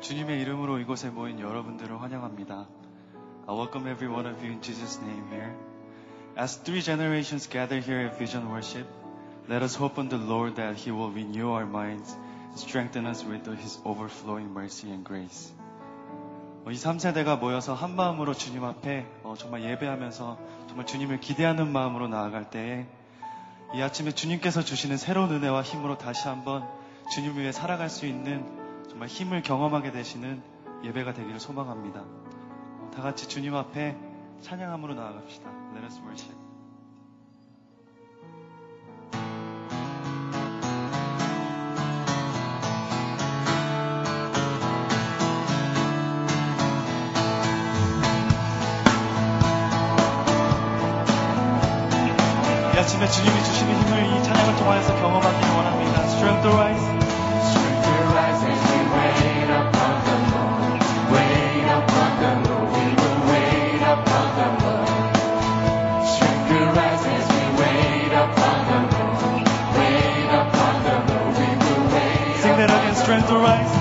주님의 이름으로 이곳에 모인 여러분들을 환영합니다. I welcome every one of you in Jesus' name here. As three generations gather here at Vision Worship, let us hope on the Lord that He will renew our minds, strengthen us with His overflowing mercy and grace. 이 3세대가 모여서 한 마음으로 주님 앞에 정말 예배하면서 정말 주님을 기대하는 마음으로 나아갈 때에 이 아침에 주님께서 주시는 새로운 은혜와 힘으로 다시 한번 주님 위해 살아갈 수 있는 정말 힘을 경험하게 되시는 예배가 되기를 소망합니다. 다 같이 주님 앞에 찬양함으로 나아갑시다. Let us worship. 주님이 주시는 힘을 이 찬양을 통하여서 that again. Strength rise.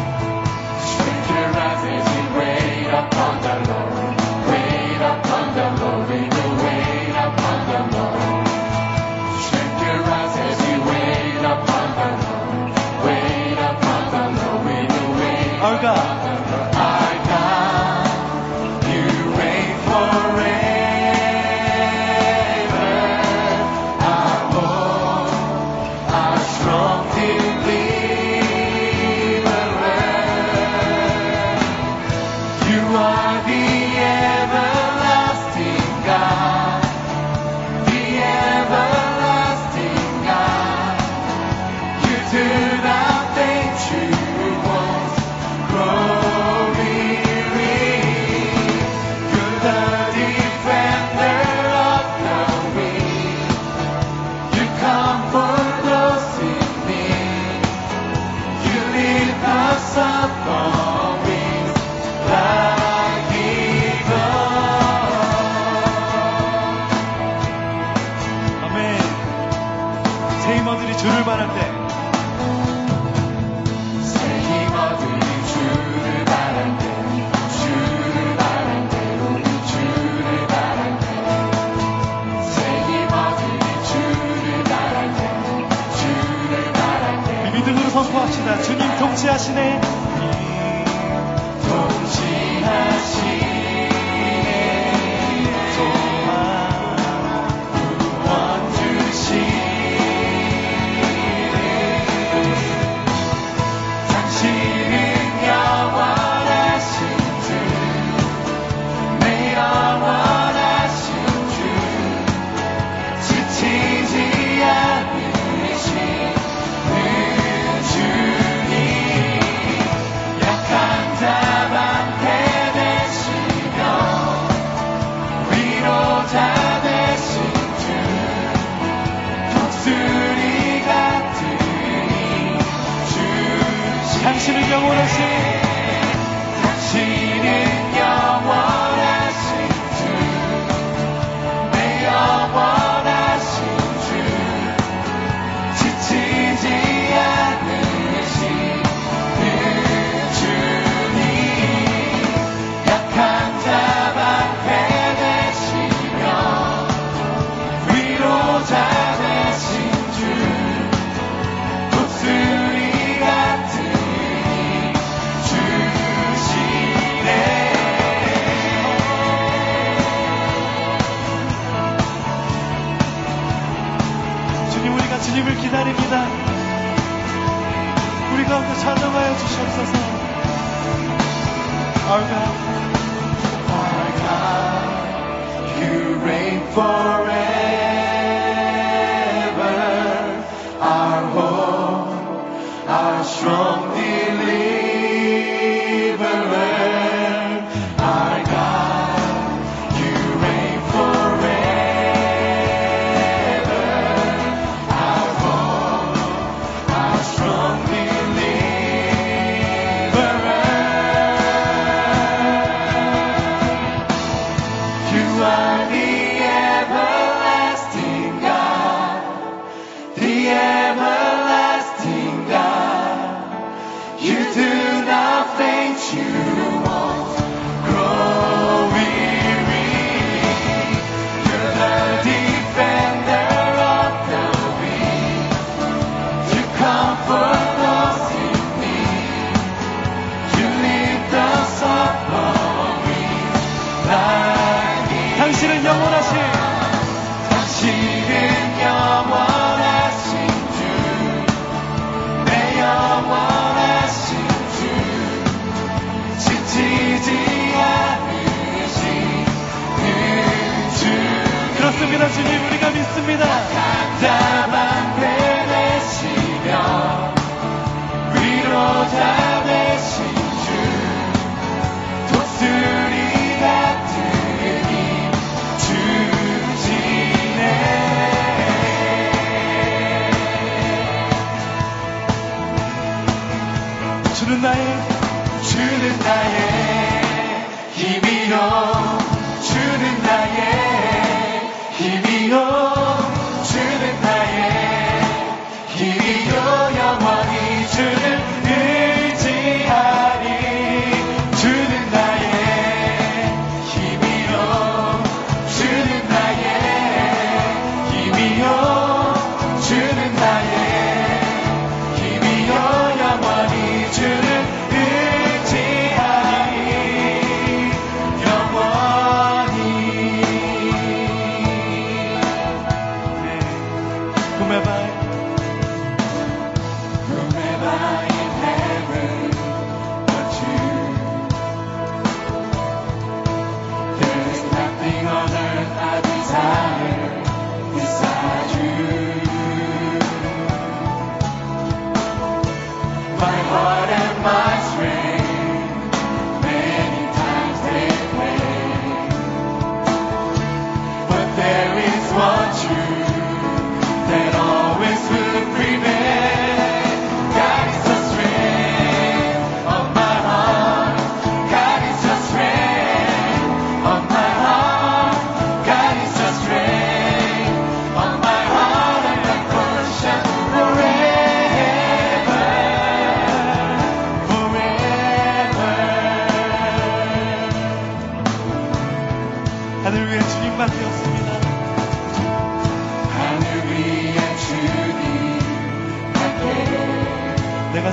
통치하시네 Our God. Our God, you reign forever. I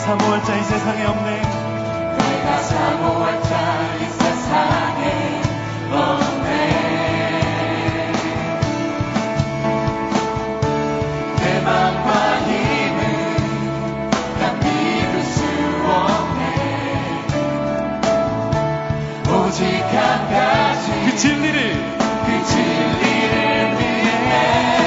사모할 자 이 세상에 없네. 내가 사모할 자 이 세상에 없네. 내 맘과 힘은 난 믿을 수 없네. 오직 한 가지 그 진리를 그 진리를 위해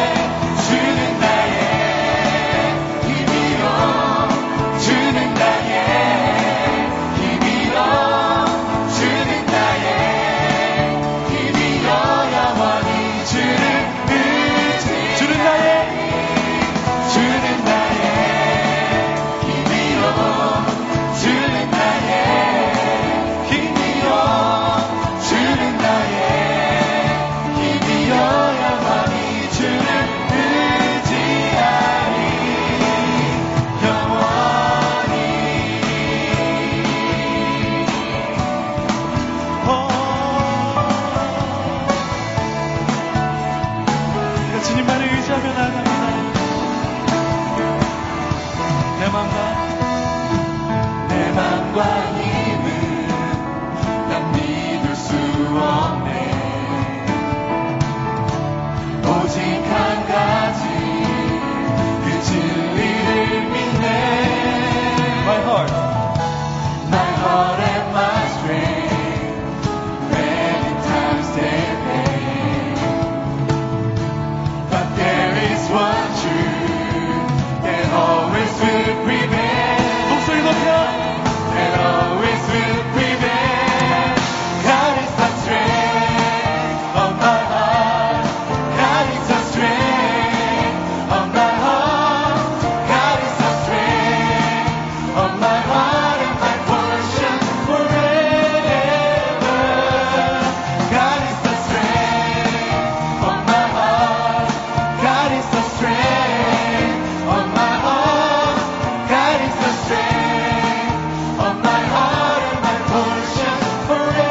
forever.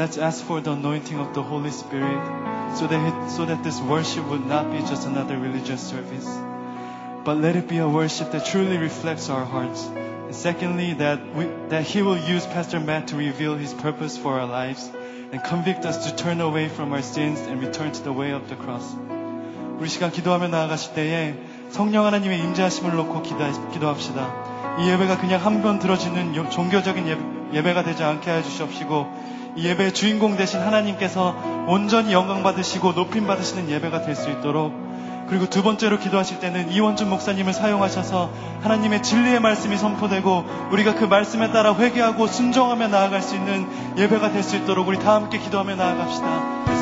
let's ask for the anointing of the Holy Spirit so that, it, so that this worship would not be just another religious service, but let it be a worship that truly reflects our hearts. And secondly, that, we, that He will use Pastor Matt to reveal His purpose for our lives and convict us to turn away from our sins and return to the way of the cross. 우리 시간 기도하며 나아가실 때에 성령 하나님의 임재하심을 놓고 기다, 기도합시다. 이 예배가 그냥 한 번 들어지는 요- 종교적인 예, 배가 되지 않게 하여 주시옵시고 이 예배의 주인공 되신 하나님께서 온전히 영광 받으시고 높임 받으시는 예배가 될 수 있도록 그리고 두 번째로 기도하실 때는 이원준 목사님을 사용하셔서 하나님의 진리의 말씀이 선포되고 우리가 그 말씀에 따라 회개하고 순종하며 나아갈 수 있는 예배가 될 수 있도록 우리 다 함께 기도하며 나아갑시다.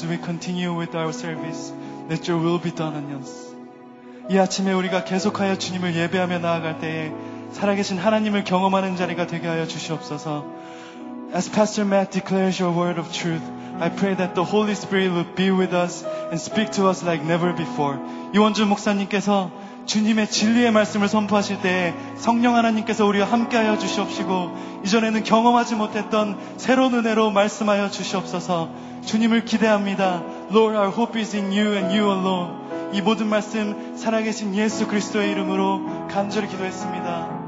As we continue with our service, let your will be done on us. 이 아침에 우리가 계속하여 주님을 예배하며 나아갈 때에 살아계신 하나님을 경험하는 자리가 되게 하여 주시옵소서. As Pastor Matt declares your word of truth, I pray that the Holy Spirit will be with us and speak to us like never before. 이원주 목사님께서 주님의 진리의 말씀을 선포하실 때에 성령 하나님께서 우리와 함께하여 주시옵시고 이전에는 경험하지 못했던 새로운 은혜로 말씀하여 주시옵소서. 주님을 기대합니다. Lord, our hope is in you and you alone. 이 모든 말씀 살아계신 예수 그리스도의 이름으로 간절히 기도했습니다.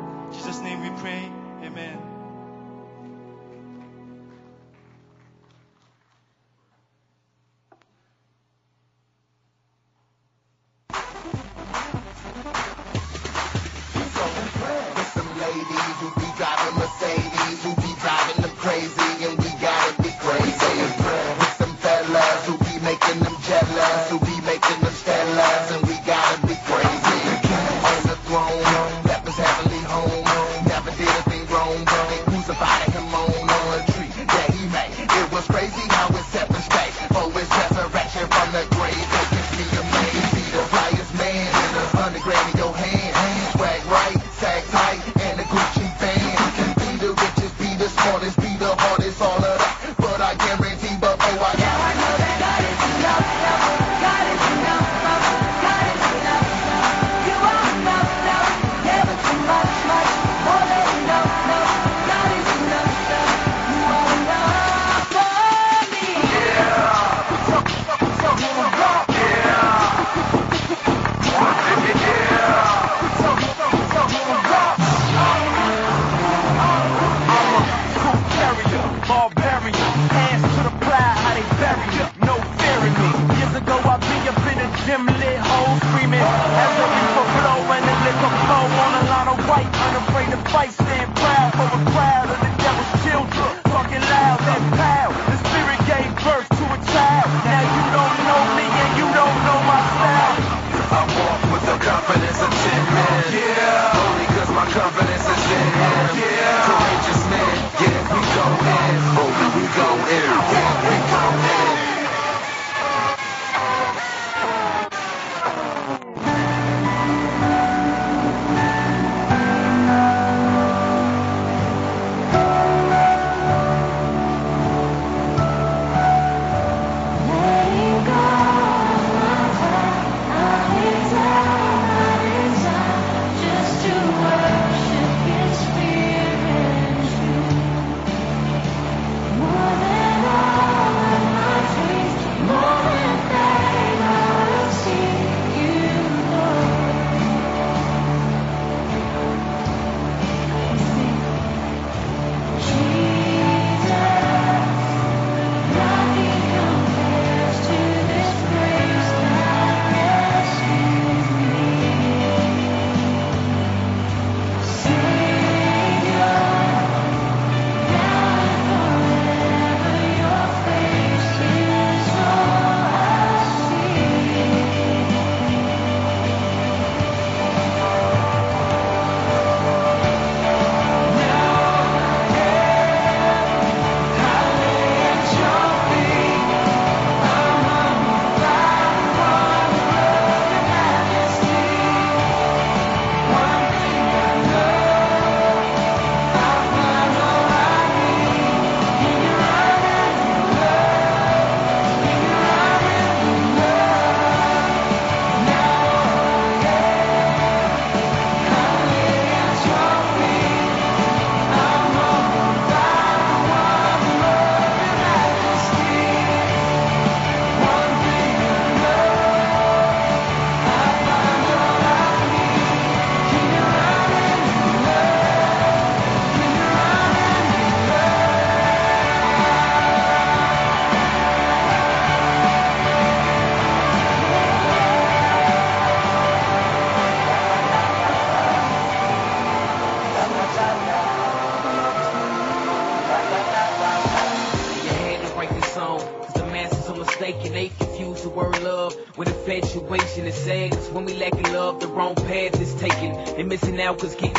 Missing out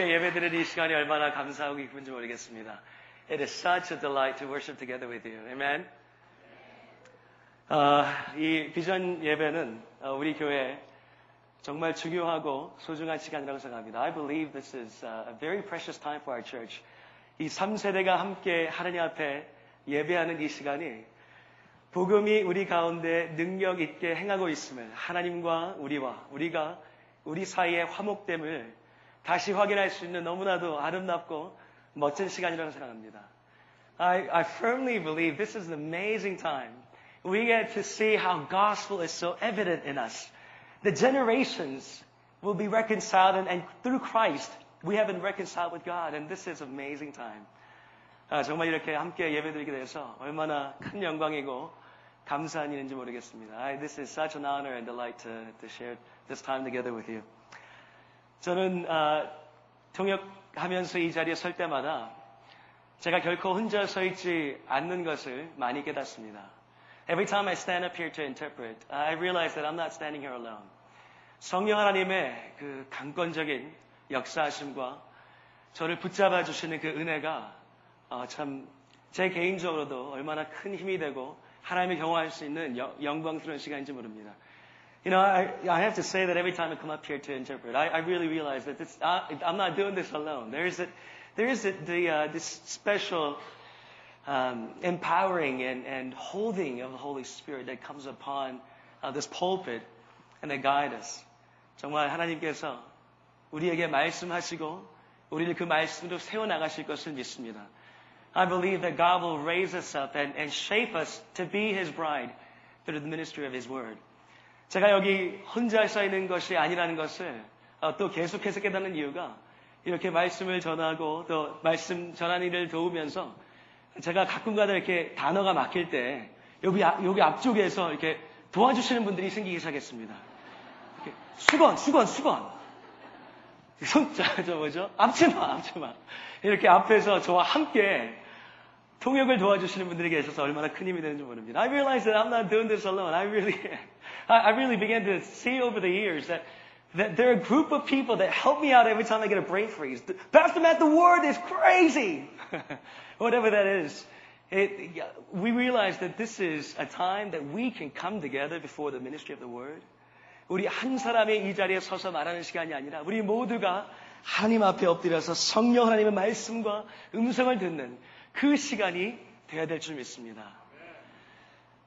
함께 예배드리는 이 시간이 얼마나 감사하고 기쁜지 모르겠습니다. It is such a delight to worship together with you. Amen. 어, 이 비전 예배는 어, 우리 교회 정말 중요하고 소중한 시간이라고 생각합니다. I believe this is a very precious time for our church. 이 3세대가 함께 하나님 앞에 예배하는 이 시간이 복음이 우리 가운데 능력 있게 행하고 있음을 하나님과 우리와 우리가 우리 사이의 화목됨을 다시 확인할 수 있는 너무나도 아름답고 멋진 시간이라고 생각합니다. I, I firmly believe this is an amazing time. We get to see how gospel is so evident in us. The generations will be reconciled and, and through Christ we have been reconciled with God and this is amazing time. 아, 정말 이렇게 함께 예배드리게 돼서 얼마나 큰 영광이고 감사한 일인지 모르겠습니다. I, this is such an honor and delight to, to share this time together with you. 저는 아, 통역하면서 이 자리에 설 때마다 제가 결코 혼자 서 있지 않는 것을 많이 깨닫습니다. Every time I stand up here to interpret, I realize that I'm not standing here alone. 성령 하나님의 그 강권적인 역사하심과 저를 붙잡아 주시는 그 은혜가 어, 참제 개인적으로도 얼마나 큰 힘이 되고 하나님을 경험할 수 있는 여- 영광스러운 시간인지 모릅니다. You know, I, I have to say that every time I come up here to interpret, I, I really realize that this, I, I'm not doing this alone. There is a, there is a, the, uh, this special um, empowering and, and holding of the Holy Spirit that comes upon uh, this pulpit and that guide us. 정말 하나님께서 우리에게 말씀하시고 우리를 그 말씀으로 세워나가실 것을 믿습니다. I believe that God will raise us up and, and shape us to be His bride through the ministry of His Word. 제가 여기 혼자 서 있는 것이 아니라는 것을 어, 또 계속해서 깨닫는 이유가 이렇게 말씀을 전하고 또 말씀 전하는 일을 도우면서 제가 가끔가다 이렇게 단어가 막힐 때 여기, 앞- 여기 앞쪽에서 이렇게 도와주시는 분들이 생기기 시작했습니다. 수건, 수건, 수건. 손, 저, 저 뭐죠? 앞치마, 앞치마. 이렇게 앞에서 저와 함께 통역을 도와주시는 분들이 계셔서 얼마나 큰 힘이 되는지 모릅니다. I realize that I'm not doing this alone. I really, I, I really began to see over the years that, that there are a group of people that help me out every time I get a brain freeze. Pastor Matt, the word is crazy. Whatever that is. It, we realize that this is a time that we can come together before the ministry of the word 우리 한 사람의 이 자리에 서서 말하는 시간이 아니라 우리 모두가 하나님 앞에 엎드려서 성령 하나님의 말씀과 음성을 듣는 그 시간이 되어야 될 줄 믿습니다.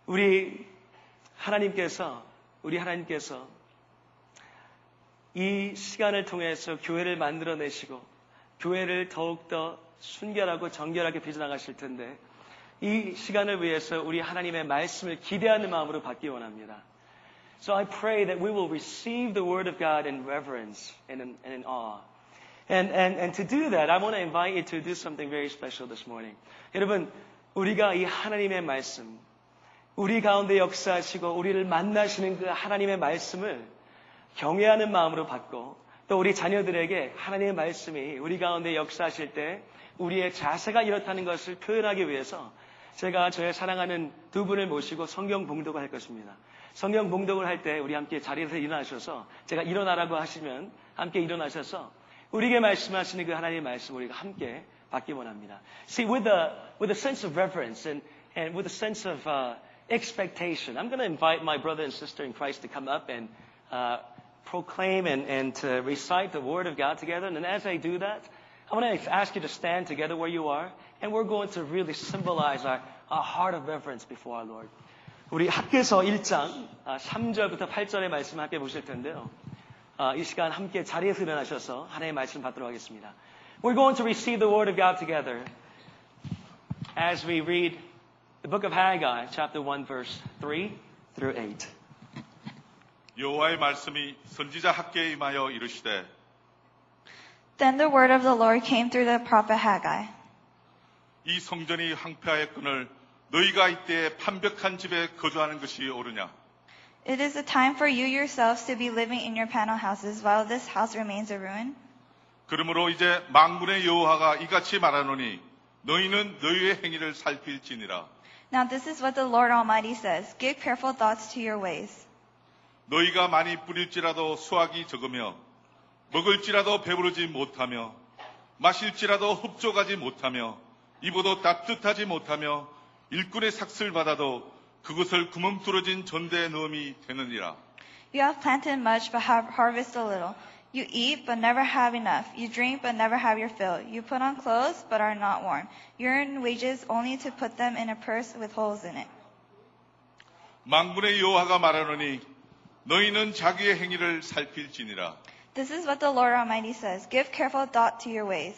우리 하나님께서 우리 하나님께서 이 시간을 통해서 교회를 만들어내시고 교회를 더욱더 순결하고 정결하게 빚어나가실 텐데 이 시간을 위해서 우리 하나님의 말씀을 기대하는 마음으로 받기 원합니다. So I pray that we will receive the Word of God in reverence and in, and in awe. And, and, and to do that, I want to invite you to do something very special this morning. 여러분, 우리가 이 하나님의 말씀, 우리 가운데 역사하시고 우리를 만나시는 그 하나님의 말씀을 경외하는 마음으로 받고 또 우리 자녀들에게 하나님의 말씀이 우리 가운데 역사하실 때 우리의 자세가 이렇다는 것을 표현하기 위해서 제가 저의 사랑하는 두 분을 모시고 성경 봉독을 할 것입니다. 성경 봉독을 할 때 우리 함께 자리에서 일어나셔서 제가 일어나라고 하시면 함께 일어나셔서 우리에게 말씀하시는 그 하나님의 말씀 우리가 함께 받기 원합니다. See, with a, with a sense of reverence and, and with a sense of uh, expectation, I'm going to invite my brother and sister in Christ to come up and uh, proclaim and, and to recite the Word of God together. And as I do that, I want to ask you to stand together where you are, and we're going to really symbolize our, our heart of reverence before our Lord. 우리 학교에서 1장 3절부터 8절의 말씀 함께 보실 텐데요. 아, 이 시간 함께 자리에서 일어나셔서 하나님의 말씀 받도록 하겠습니다. We're going to receive the Word of God together as we read the book of Haggai, chapter 1, verse 3 through 8. 여호와의 말씀이 선지자 학계에 임하여 이르시되 Then the word of the Lord came through the prophet Haggai. 이 성전이 황폐하였거늘 너희가 이때에 판벽한 집에 거주하는 것이 옳으냐 It is a time for you yourselves to be living in your panel houses while this house remains a ruin. 그러므로 이제 망군의 여호와가 이같이 말하노니 너희는 너희의 행위를 살필지니라 Now this is what the Lord Almighty says. Give careful thoughts to your ways. 너희가 많이 뿌릴지라도 수확이 적으며 먹을지라도 배부르지 못하며 마실지라도 흡족하지 못하며 입어도 따뜻하지 못하며 일꾼의 삭슬 받아도 그것을 구멍 뚫어진 전대에 넣음이 되느니라 You have planted much but have harvested a little. You eat but never have enough. You drink but never have your fill. You put on clothes but are not warm. You earn wages only to put them in a purse with holes in it. 망군의 여호와가 말하노니 너희는 자기의 행위를 살필지니라 This is what the Lord Almighty says. Give careful thought to your ways.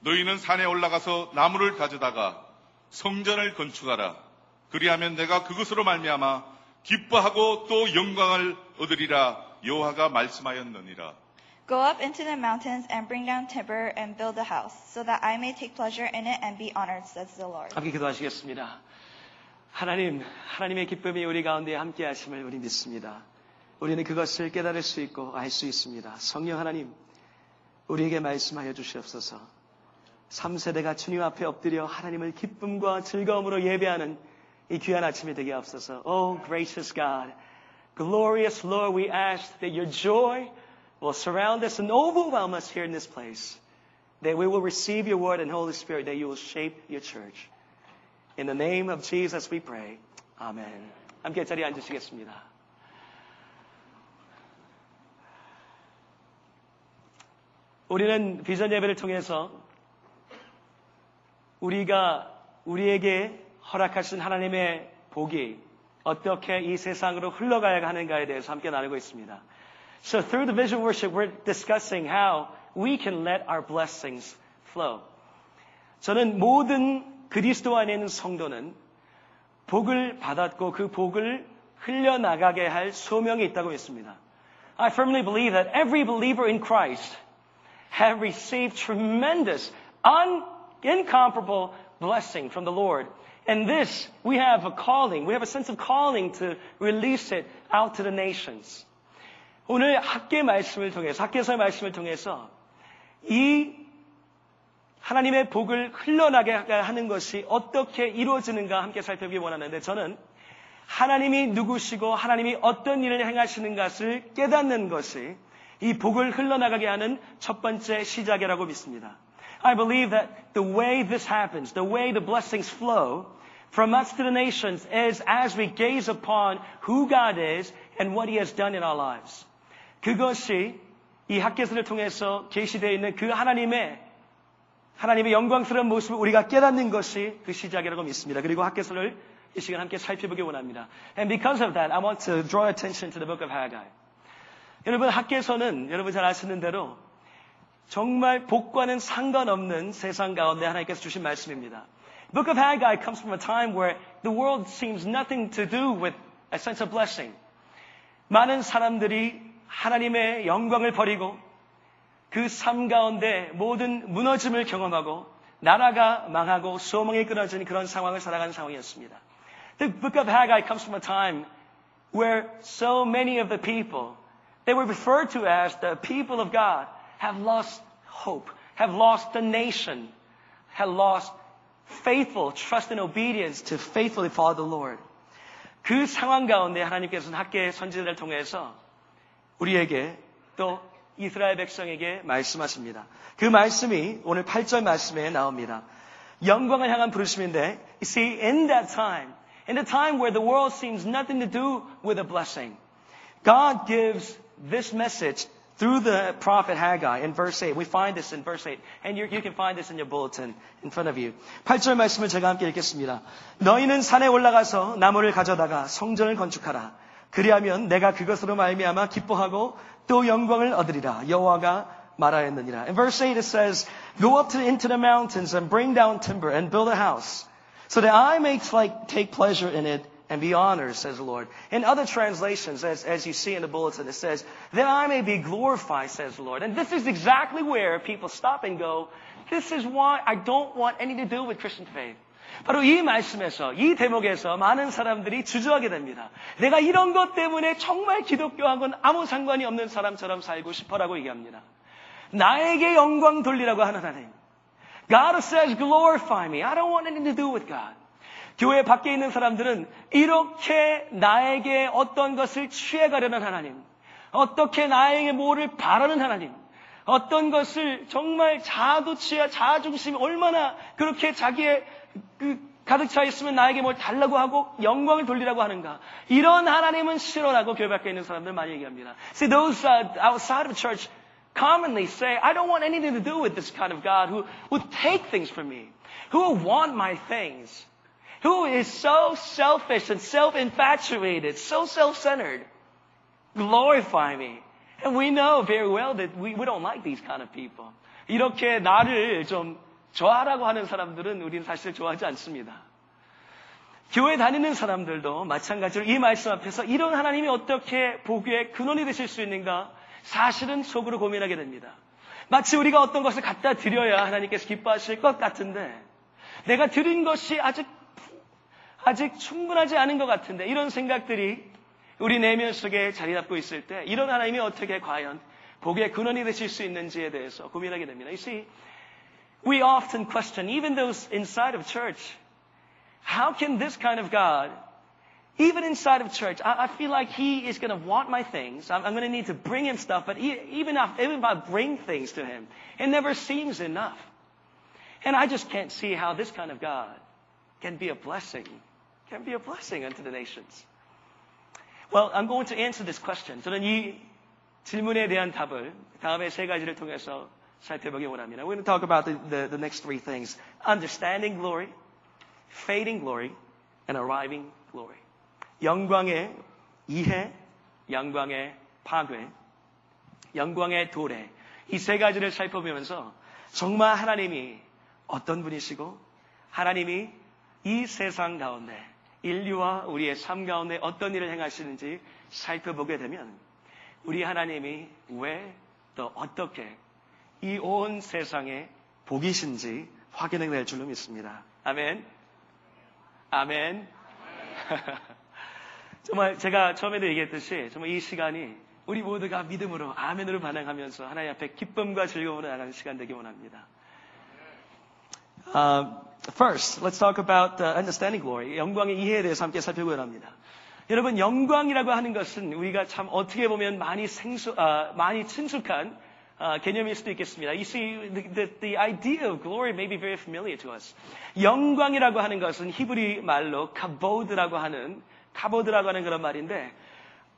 너희는 산에 올라가서 나무를 가져다가 성전을 건축하라. 그리하면 내가 그것으로 말미암아 기뻐하고 또 영광을 얻으리라 여호와가 말씀하였느니라. Go up into the mountains and bring down timber and build a house, so that I may take pleasure in it and be honored, says the Lord. 함께 기도하시겠습니다. 하나님, 하나님의 기쁨이 우리 가운데 함께 하심을 우리 믿습니다. 우리는 그것을 깨달을 수 있고 알 수 있습니다. 성령 하나님, 우리에게 말씀하여 주시옵소서. 3세대가 주님 앞에 엎드려 하나님을 기쁨과 즐거움으로 예배하는 이 귀한 아침이 되게 앞서서 Oh, gracious God, glorious Lord, we ask that your joy will surround us and overwhelm us here in this place. That we will receive your word and Holy Spirit, that you will shape your church. In the name of Jesus we pray. Amen. 함께 자리에 앉으시겠습니다. 우리는 비전 예배를 통해서 우리가 우리에게 허락하신 하나님의 복이 어떻게 이 세상으로 흘러가야 하는가에 대해서 함께 나누고 있습니다. So through the vision worship, we're discussing how we can let our blessings flow. 저는 모든 그리스도 안에 있는 성도는 복을 받았고 그 복을 흘려나가게 할 소명이 있다고 믿습니다. I firmly believe that every believer in Christ have received tremendous, un- incomparable blessing from the Lord. And this, we have a calling, we have a sense of calling to release it out to the nations. 오늘 학계 말씀을 통해서, 학계서의 말씀을 통해서 이 하나님의 복을 흘러나게 하는 것이 어떻게 이루어지는가 함께 살펴보기 원하는데 저는 하나님이 누구시고 하나님이 어떤 일을 행하시는 것을 깨닫는 것이 이 복을 흘러나가게 하는 첫 번째 시작이라고 믿습니다. I believe that the way this happens, the way the blessings flow from us to the nations is as we gaze upon who God is and what He has done in our lives. 그것이 이 학계서를 통해서 계시되어 있는 그 하나님의 하나님의 영광스러운 모습을 우리가 깨닫는 것이 그 시작이라고 믿습니다. 그리고 학계서를 이 시간 함께 살펴보기 원합니다. And because of that, I want to draw attention to the book of Haggai. 여러분 학계서는 여러분 잘 아시는 대로 정말 복과는 상관없는 세상 가운데 하나님께서 주신 말씀입니다. Book of Haggai comes from a time where the world seems nothing to do with a sense of blessing. 많은 사람들이 하나님의 영광을 버리고 그 삶 가운데 모든 무너짐을 경험하고 나라가 망하고 소망이 끊어진 그런 상황을 살아가는 상황이었습니다. The book of Haggai comes from a time where so many of the people, they were referred to as the people of God, have lost hope, have lost the nation, have lost faithful trust and obedience to faithfully follow the Lord. 그 상황 가운데 하나님께서는 학계 선지자를 통해서 우리에게 또 이스라엘 백성에게 말씀하십니다. 그 말씀이 오늘 8절 말씀에 나옵니다. 영광을 향한 부르심인데, you see, in that time, in the time where the world seems nothing to do with a blessing, God gives this message through the prophet Haggai in verse 8. We find this in verse 8. And you, you can find this in your bulletin in front of you. 8절 말씀을 제가 함께 읽겠습니다. 너희는 산에 올라가서 나무를 가져다가 성전을 건축하라. 그리하면 내가 그것으로 말미암아 기뻐하고 또 영광을 얻으리라. 여호와가 말하였느니라. In verse 8 it says, Go up to, into the mountains and bring down timber and build a house, so that I may like, take pleasure in it and be honored, says the Lord. In other translations, as, as you see in the bulletin, it says, that I may be glorified, says the Lord. And this is exactly where people stop and go, this is why I don't want anything to do with Christian faith. 바로 이 말씀에서, 이 대목에서 많은 사람들이 주저하게 됩니다. 내가 이런 것 때문에 정말 기독교하고는 아무 상관이 없는 사람처럼 살고 싶어라고 얘기합니다. 나에게 영광 돌리라고 하는 하나님. God says glorify me. I don't want anything to do with God. 교회 밖에 있는 사람들은 이렇게 나에게 어떤 것을 취해가려는 하나님, 어떻게 나에게 뭐를 바라는 하나님, 어떤 것을 정말 자아도취야 자아중심이 얼마나 그렇게 자기의 그 가득 차 있으면 나에게 뭘 달라고 하고 영광을 돌리라고 하는가. 이런 하나님은 싫어라고 교회 밖에 있는 사람들 많이 얘기합니다. See, those outside of church commonly say, I don't want anything to do with this kind of God who will take things from me, who want my things, who is so selfish and self-infatuated, so self-centered. Glorify me. And we know very well that we, we don't like these kind of people. 이렇게 나를 좀 좋아하라고 하는 사람들은 우리는 사실 좋아하지 않습니다. 교회 다니는 사람들도 마찬가지로 이 말씀 앞에서 이런 하나님이 어떻게 복의 근원이 되실 수 있는가 사실은 속으로 고민하게 됩니다. 마치 우리가 어떤 것을 갖다 드려야 하나님께서 기뻐하실 것 같은데 내가 드린 것이 아직 아직 충분하지 않은 것 같은데 이런 생각들이 우리 내면 속에 자리 잡고 있을 때 이런 하나님이 어떻게 과연 복의 근원이 되실 수 있는지에 대해서 고민하게 됩니다. You see, we often question, even those inside of church, how can this kind of God, even inside of church, I, I feel like He is going to want my things. I'm, I'm going to need to bring Him stuff, but he, even, if, even if I bring things to Him, it never seems enough. And I just can't see how this kind of God can be a blessing, can be a blessing unto the nations. Well, I'm going to answer this question. 저는 이 질문에 대한 답을 다음에 세 가지를 통해서 살펴보기 원합니다. We're going to talk about the, the, the next three things. Understanding glory, fading glory, and arriving glory. 영광의 이해, 영광의 파괴, 영광의 도래. 이 세 가지를 살펴보면서 정말 하나님이 어떤 분이시고 하나님이 이 세상 가운데 인류와 우리의 삶 가운데 어떤 일을 행하시는지 살펴보게 되면 우리 하나님이 왜 또 어떻게 이 온 세상에 복이신지 확인해 낼 줄로 믿습니다. 아멘. 아멘. 정말 제가 처음에도 얘기했듯이 정말 이 시간이 우리 모두가 믿음으로 아멘으로 반응하면서 하나님 앞에 기쁨과 즐거움으로 나가는 시간 되기 원합니다. Uh, first, let's talk about uh, understanding glory. 영광의 이해에 대해서 함께 살펴보려 합니다. 여러분, 영광이라고 하는 것은 우리가 참 어떻게 보면 많이 생소, 아, 많이 친숙한 아, 개념일 수도 있겠습니다. You see, the, the idea of glory may be very familiar to us. 영광이라고 하는 것은 히브리 말로 카보드라고 하는 카보드라고 하는 그런 말인데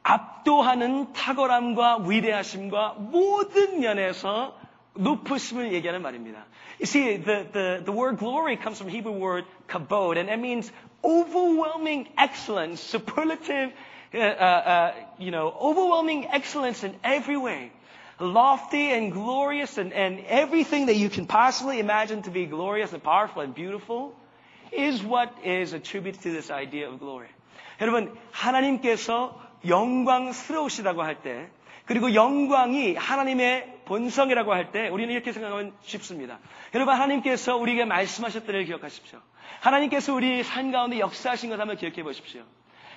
압도하는 탁월함과 위대하심과 모든 면에서 높으심을 얘기하는 말입니다. You see, the, the, the word glory comes from Hebrew word kabod, and it means overwhelming excellence, superlative, uh, uh, uh, you know, overwhelming excellence in every way. Lofty and glorious and, and everything that you can possibly imagine to be glorious and powerful and beautiful is what is attributed to this idea of glory. 여러분, 하나님께서 영광스러우시다고 할 때, 그리고 영광이 하나님의 본성이라고 할 때, 우리는 이렇게 생각하면 쉽습니다. 여러분, 하나님께서 우리에게 말씀하셨던 일 기억하십시오. 하나님께서 우리 삶 가운데 역사하신 것 한번 기억해 보십시오.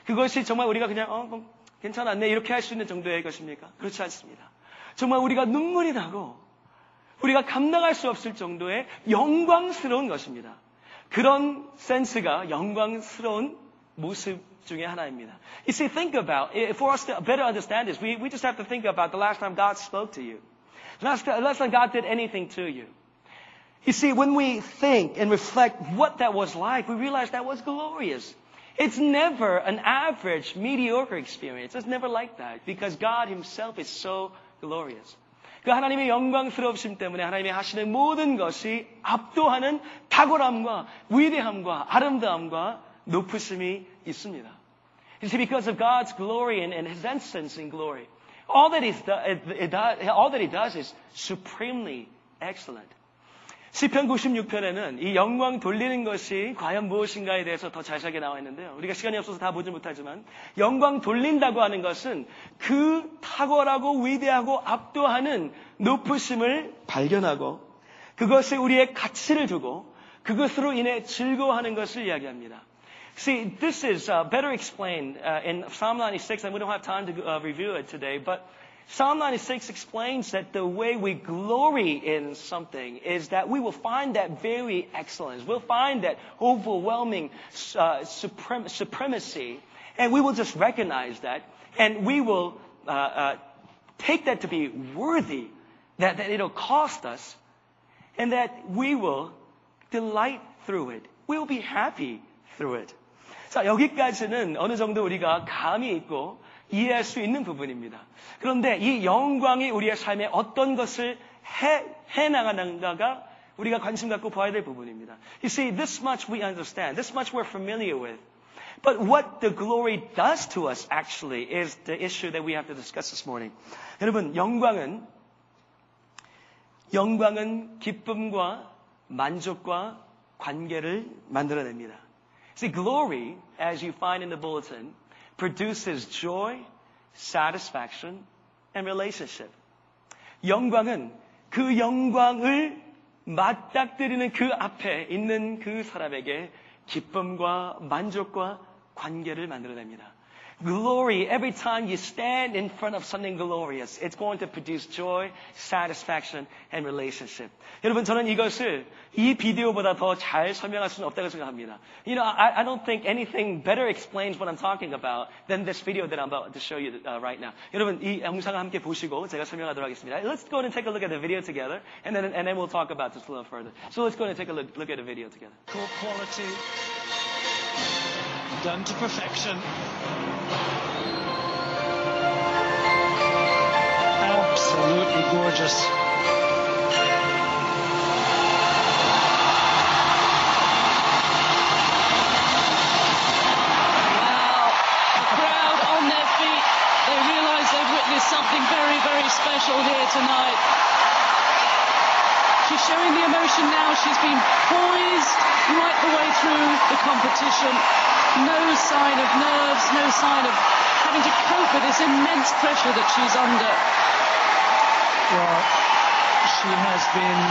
그것이 정말 우리가 그냥, 어, 뭐, 괜찮았네. 이렇게 할 수 있는 정도의 것입니까? 그렇지 않습니다. 정말 우리가 눈물이 나고, 우리가 감당할 수 없을 정도의 영광스러운 것입니다. 그런 센스가 영광스러운 모습 중에 하나입니다. You see, think about, for us to better understand this, we, we just have to think about the last time God spoke to you. The last, the last time God did anything to you. You see, when we think and reflect what that was like, we realize that was glorious. It's never an average, mediocre experience. It's never like that because God Himself is so glorious. 그 하나님의 영광스러우심 때문에 하나님이 하시는 모든 것이 압도하는 탁월함과 위대함과 아름다움과 높으심이 있습니다. You see, because of God's glory and, and His essence in glory, all that, he's all that He does is supremely excellent. 시편 96편에는 이 영광 돌리는 것이 과연 무엇인가에 대해서 더 자세하게 나와 있는데요. 우리가 시간이 없어서 다 보지 못하지만 영광 돌린다고 하는 것은 그 탁월하고 위대하고 압도하는 높으심을 발견하고 그것에 우리의 가치를 두고 그것으로 인해 즐거워하는 것을 이야기합니다. See, this is uh, better explained uh, in Psalm 96, and we don't have time to uh, review it today, but Psalm 96 explains that the way we glory in something is that we will find that very excellence. We'll find that overwhelming uh, suprem- supremacy, and we will just recognize that, and we will uh, uh, take that to be worthy, that, that it'll cost us, and that we will delight through it. We will be happy through it. 자, 여기까지는 어느 정도 우리가 감이 있고 이해할 수 있는 부분입니다. 그런데 이 영광이 우리의 삶에 어떤 것을 해, 해 나가는가가 우리가 관심 갖고 봐야 될 부분입니다. You see, this much we understand. This much we're familiar with. But what the glory does to us actually is the issue that we have to discuss this morning. 여러분, 영광은 영광은 기쁨과 만족과 관계를 만들어냅니다. See, glory, as you find in the bulletin, produces joy, satisfaction, and relationship. 영광은 그 영광을 맞닥뜨리는 그 앞에 있는 그 사람에게 기쁨과 만족과 관계를 만들어냅니다. Glory, every time you stand in front of something glorious, it's going to produce joy, satisfaction, and relationship. 여러분, 저는 이것을 이 비디오보다 더 잘 설명할 수는 없다고 생각합니다. You know, I, I don't think anything better explains what I'm talking about than this video that I'm about to show you uh, right now. 여러분, 이 영상을 함께 보시고 제가 설명하도록 하겠습니다. Let's go and take a look at the video together, and then, and then we'll talk about this a little further. So let's go and take a look, look at the video together. Core quality done to perfection. Absolutely gorgeous. Wow. The crowd on their feet. They realise they've witnessed something very, very special here tonight. She's showing the emotion now. She's been poised right the way through the competition. No sign of nerves, no sign of having to cope with this immense pressure that she's under. Well, she has been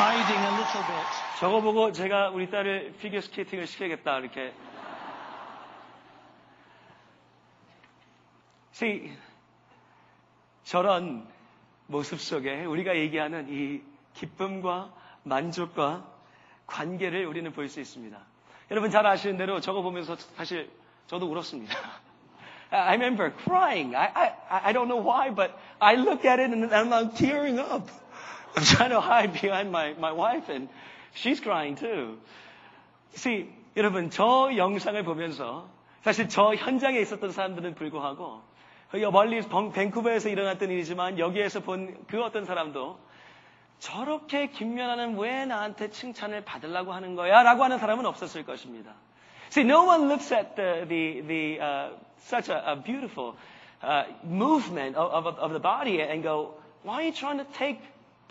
hiding a little bit. 저거 보고 제가 우리 딸을 피겨 스케이팅을 시켜야겠다, 이렇게. See, 저런 모습 속에 우리가 얘기하는 이 기쁨과 만족과 관계를 우리는 볼 수 있습니다. 여러분 잘 아시는 대로 저거 보면서 사실 저도 울었습니다. I remember crying. I, I, I don't know why, but I look at it and I'm tearing up. I'm trying to hide behind my, my wife and she's crying too. See, 여러분, 저 영상을 보면서 사실 저 현장에 있었던 사람들은 불구하고 멀리 벙- 밴쿠버에서 일어났던 일이지만 여기에서 본 그 어떤 사람도 저렇게 김연아는 왜 나한테 칭찬을 받으려고 하는 거야? 라고 하는 사람은 없었을 것입니다. See, no one looks at the, the, the, uh, such a, a beautiful uh, movement of, of, of the body and go, why are you trying to take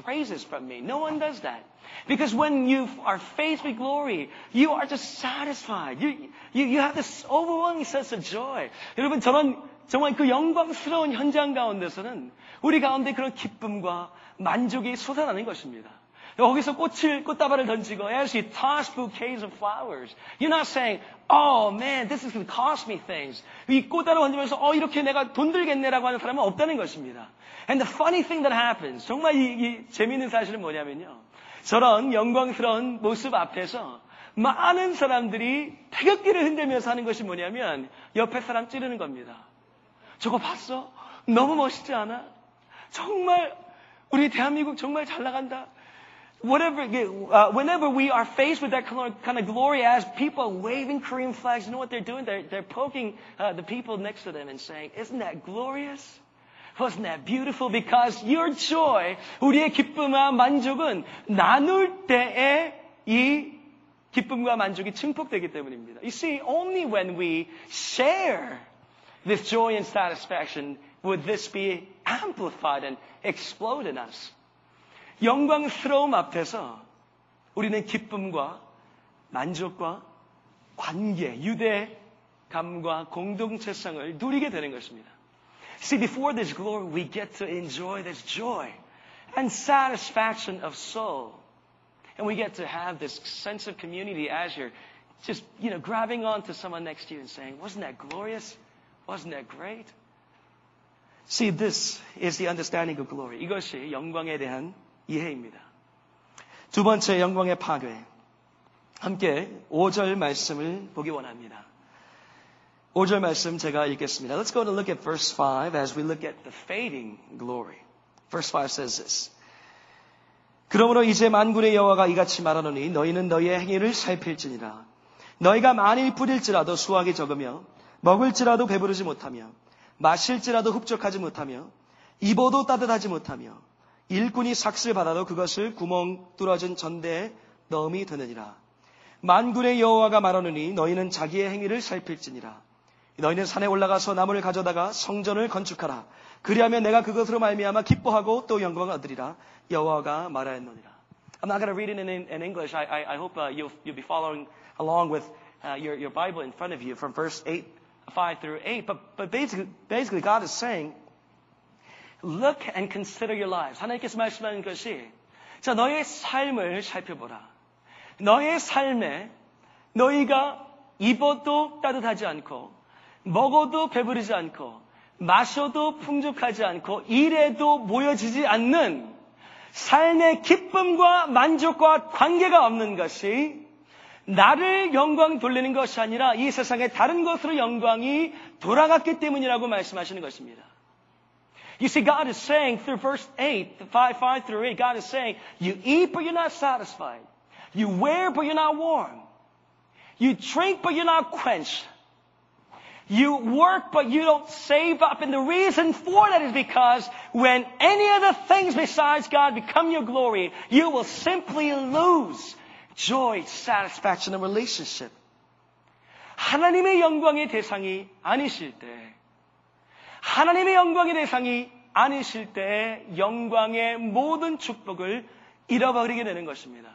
praises from me? No one does that. Because when you are faced with glory, you are just satisfied. You, you, you have this overwhelming sense of joy. 여러분, 저런 정말 그 영광스러운 현장 가운데서는 우리 가운데 그런 기쁨과 만족이 솟아나는 것입니다. 거기서 꽃을, 꽃다발을 던지고, as you toss bouquets of flowers, you're not saying, oh man, this is going to cost me things. 이 꽃다발 던지면서, 어, 이렇게 내가 돈 들겠네라고 하는 사람은 없다는 것입니다. And the funny thing that happens, 정말 이, 이 재미있는 사실은 뭐냐면요. 저런 영광스러운 모습 앞에서 많은 사람들이 태극기를 흔들면서 하는 것이 뭐냐면, 옆에 사람 찌르는 겁니다. 저거 봤어? 너무 멋있지 않아? 정말 우리 대한민국 정말 잘 나간다. Whatever, uh, whenever we are faced with that kind of glory as people waving Korean flags, you know what they're doing? They're, they're poking uh, the people next to them and saying, isn't that glorious? Wasn't that beautiful? Because your joy, 우리의 기쁨과 만족은 나눌 때에 이 기쁨과 만족이 증폭되기 때문입니다. You see, only when we share this joy and satisfaction would this be amplified and explode in us. 영광스러움 앞에서 우리는 기쁨과 만족과 관계, 유대감과 공동체성을 누리게 되는 것입니다. See, before this glory, we get to enjoy this joy and satisfaction of soul. And we get to have this sense of community as you're just, you know, grabbing onto someone next to you and saying, wasn't that glorious? Wasn't that great? See, this is the understanding of glory. 이것이 영광에 대한 이해입니다. 두 번째 영광의 파괴. 함께 5절 말씀을 보기 원합니다. 5절 말씀 제가 읽겠습니다. Let's go to look at verse 5 as we look at the fading glory. Verse 5 says this. 그러므로 이제 만군의 여호와가 이같이 말하노니 너희는 너희의 행위를 살필지니라. 너희가 만일 뿌릴지라도 수확이 적으며 먹을지라도 배부르지 못하며 마실지라도 흡족하지 못하며 입어도 따뜻하지 못하며 일꾼이 삭슬 받아도 그것을 구멍 뚫어진 전대에 넣음이 되느니라. 만군의 여호와가 말하노니 너희는 자기의 행위를 살필지니라. 너희는 산에 올라가서 나무를 가져다가 성전을 건축하라. 그리하면 내가 그것으로 말미암아 기뻐하고 또 영광을 얻으리라. 여호와가 말하였노니라. I'm not going to read it in, in English. I, I, I hope uh, you'll, you'll be following along with uh, your, your Bible in front of you from verse 8, 5 through 8. But, but basically, basically God is saying, look and consider your lives. 하나님께서 말씀하는 것이 자 너의 삶을 살펴보라. 너의 삶에 너희가 입어도 따뜻하지 않고 먹어도 배부르지 않고 마셔도 풍족하지 않고 일해도 모여지지 않는 삶의 기쁨과 만족과 관계가 없는 것이 나를 영광 돌리는 것이 아니라 이 세상의 다른 것으로 영광이 돌아갔기 때문이라고 말씀하시는 것입니다. You see, God is saying through verse 8, 5, 5 through 8, God is saying, you eat but you're not satisfied. You wear but you're not warm. You drink but you're not quenched. You work but you don't save up. And the reason for that is because when any of the things besides God become your glory, you will simply lose joy, satisfaction, and relationship. 하나님의 영광의 대상이 아니실 때, 하나님의 영광의 대상이 아니실 때 영광의 모든 축복을 잃어버리게 되는 것입니다.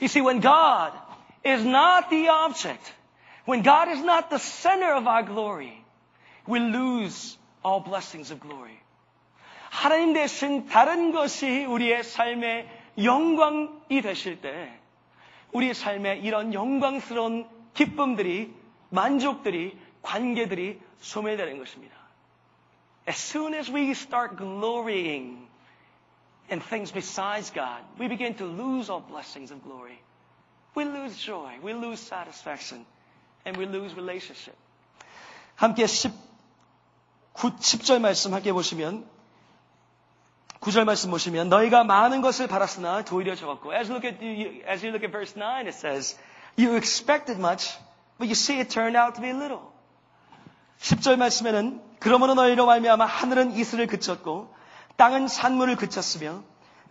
You see, when God is not the object, when God is not the center of our glory, we lose all blessings of glory. 하나님 대신 다른 것이 우리의 삶의 영광이 되실 때, 우리의 삶에 이런 영광스러운 기쁨들이, 만족들이, 관계들이 소멸되는 것입니다. As soon as we start glorying in things besides God, we begin to lose all blessings of glory. We lose joy, we lose satisfaction, and we lose relationship. 함께 10, 9, 10절 말씀 함께 보시면 9절 말씀 보시면 너희가 많은 것을 바랐으나 도리어 적었고 as you look at as you look at verse 9 it says you expected much but you see it turned out to be little. 10절 말씀에는 그러므로 너희로 말미암아 하늘은 이슬을 그쳤고 땅은 산물을 그쳤으며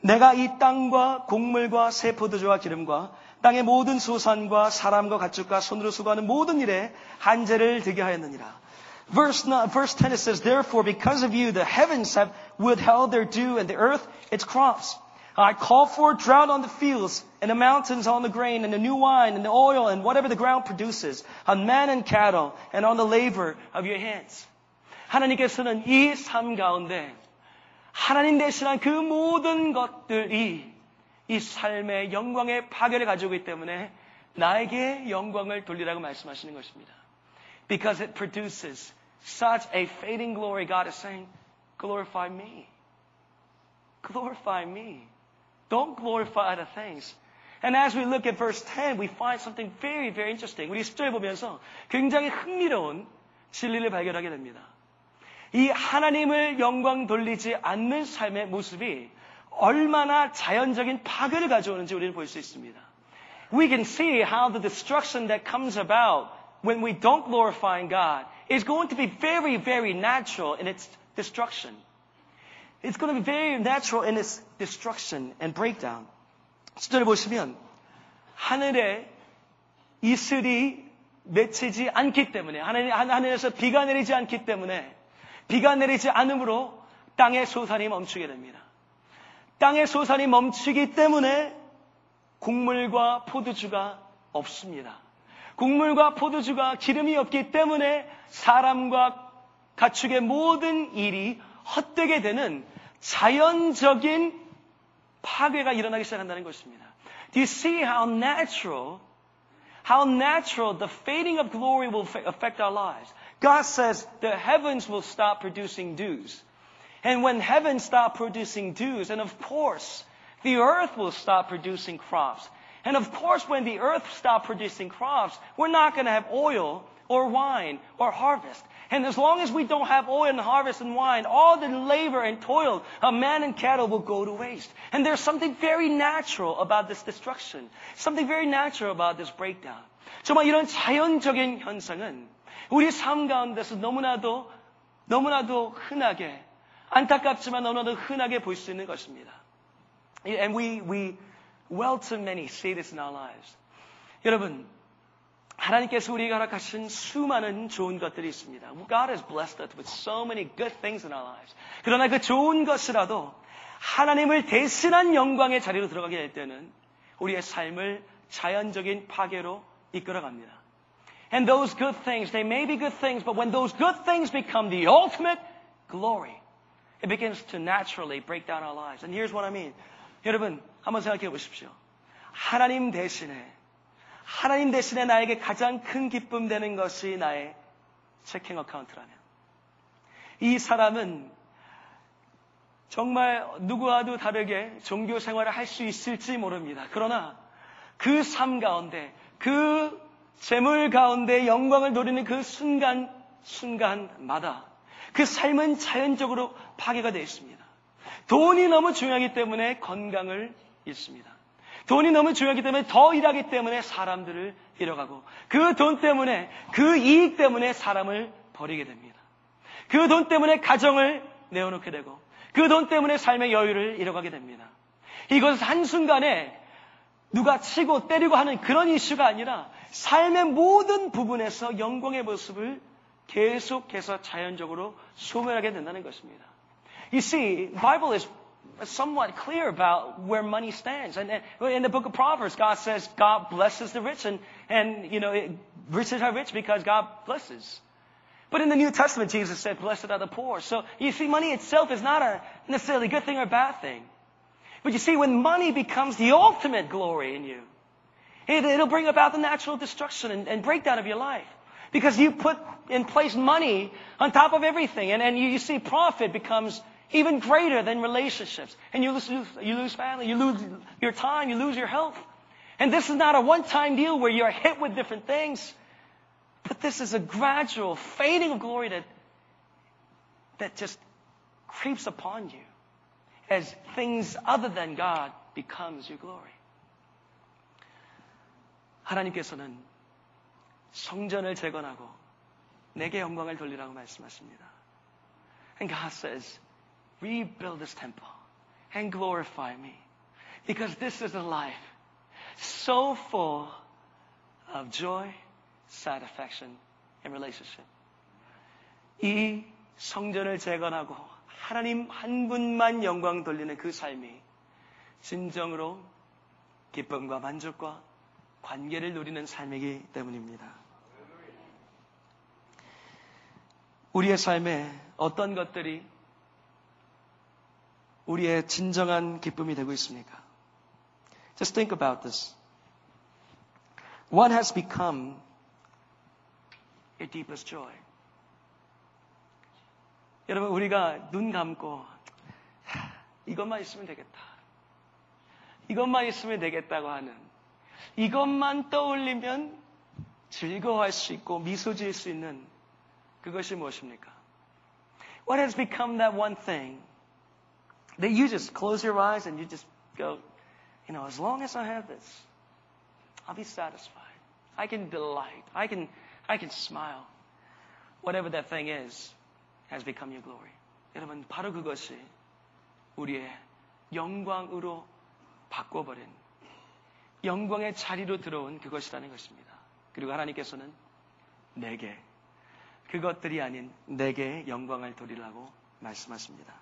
내가 이 땅과 곡물과 새 포도주와 기름과 땅의 모든 소산과 사람과 가축과 손으로 수고하는 모든 일에 한재를 되게 하였느니라. Verse, 9, verse 10 it says, Therefore, because of you, the heavens have withheld their dew, and the earth its crops. I call for drought on the fields, and the mountains on the grain, and the new wine, and the oil, and whatever the ground produces, on man and cattle, and on the labor of your hands. 하나님께서는 이 삶 가운데 하나님 대신한 그 모든 것들이 이 삶의 영광의 파괴를 가지고 있기 때문에 나에게 영광을 돌리라고 말씀하시는 것입니다. Because it produces such a fading glory, God is saying, glorify me. Glorify me. Don't glorify other things. And as we look at verse 10, we find something very, very interesting. 우리 10절 보면서 굉장히 흥미로운 진리를 발견하게 됩니다. 이 하나님을 영광 돌리지 않는 삶의 모습이 얼마나 자연적인 파괴를 가져오는지 우리는 볼 수 있습니다. We can see how the destruction that comes about when we don't glorify God is going to be very, very natural in its destruction. It's going to be very natural in its destruction and breakdown. 10절 보시면 하늘에 이슬이 맺히지 않기 때문에 하늘, 하늘에서 비가 내리지 않기 때문에 비가 내리지 않으므로 땅의 소산이 멈추게 됩니다. 땅의 소산이 멈추기 때문에 곡물과 포도주가 없습니다. 곡물과 포도주가 기름이 없기 때문에 사람과 가축의 모든 일이 헛되게 되는 자연적인 파괴가 일어나기 시작한다는 것입니다. Do you see how natural, how natural the fading of glory will affect our lives? God says the heavens will stop producing dews. And when heaven stop producing dews, and of course, the earth will stop producing crops. And of course, when the earth stops producing crops, we're not going to have oil or wine or harvest. And as long as we don't have oil and harvest and wine, all the labor and toil of man and cattle will go to waste. And there's something very natural about this destruction. Something very natural about this breakdown. 정말 이런 자연적인 현상은 우리 삶 가운데서 너무나도, 너무나도 흔하게, 안타깝지만 너무나도 흔하게 볼 수 있는 것입니다. And we, we well too many see this in our lives. 여러분, 하나님께서 우리에게 허락하신 수많은 좋은 것들이 있습니다. God has blessed us with so many good things in our lives. 그러나 그 좋은 것이라도 하나님을 대신한 영광의 자리로 들어가게 될 때는 우리의 삶을 자연적인 파괴로 이끌어갑니다. And those good things, they may be good things, but when those good things become the ultimate glory, it begins to naturally break down our lives. And here's what I mean. 여러분, 한번 생각해 보십시오. 하나님 대신에 하나님 대신에 나에게 가장 큰 기쁨 되는 것이 나의 체킹 어카운트라면 이 사람은 정말 누구와도 다르게 종교 생활을 할 수 있을지 모릅니다. 그러나 그 삶 가운데 그 재물 가운데 영광을 노리는 그 순간 순간마다 그 삶은 자연적으로 파괴가 되어 있습니다. 돈이 너무 중요하기 때문에 건강을 잃습니다. 돈이 너무 중요하기 때문에 더 일하기 때문에 사람들을 잃어가고 그 돈 때문에 그 이익 때문에 사람을 버리게 됩니다. 그 돈 때문에 가정을 내어놓게 되고 그 돈 때문에 삶의 여유를 잃어가게 됩니다. 이것은 한순간에 누가 치고 때리고 하는 그런 이슈가 아니라 삶의 모든 부분에서 영광의 모습을 계속해서 자연적으로 소멸하게 된다는 것입니다. You see, Bible is somewhat clear about where money stands. And in the book of Proverbs, God says God blesses the rich, and, and you know, it, riches are rich because God blesses. But in the New Testament, Jesus said, blessed are the poor. So you see, money itself is not a necessarily good thing or bad thing. But you see, when money becomes the ultimate glory in you, it, will bring about the natural destruction and, and, breakdown of your life. Because you put in place money on top of everything. And, and you, you see profit becomes even greater than relationships. And you lose, you lose family, you lose your time, you lose your health. And this is not a one-time deal where you're hit with different things. But this is a gradual fading of glory that, that just creeps upon you as things other than God becomes your glory. 하나님께서는 성전을 재건하고 내게 영광을 돌리라고 말씀하십니다. And God says, rebuild this temple and glorify me. Because this is a life so full of joy, satisfaction, and relationship. 이 성전을 재건하고 하나님 한 분만 영광 돌리는 그 삶이 진정으로 기쁨과 만족과 관계를 누리는 삶이기 때문입니다. 우리의 삶에 어떤 것들이 우리의 진정한 기쁨이 되고 있습니까? Just think about this. What has become your deepest joy? 여러분, 우리가 눈 감고 하, 이것만 있으면 되겠다. 이것만 있으면 되겠다고 하는 이것만 떠올리면 즐거워할 수 있고 미소 지을 수 있는 그것이 무엇입니까? What has become that one thing that you just close your eyes and you just go, you know, as long as I have this, I'll be satisfied. I can delight. I can, I can smile. Whatever that thing is has become your glory. 여러분, 바로 그것이 우리의 영광으로 바꿔버린 영광의 자리로 들어온 그것이라는 것입니다. 그리고 하나님께서는 내게 그것들이 아닌 내게 영광을 돌리라고 말씀하십니다.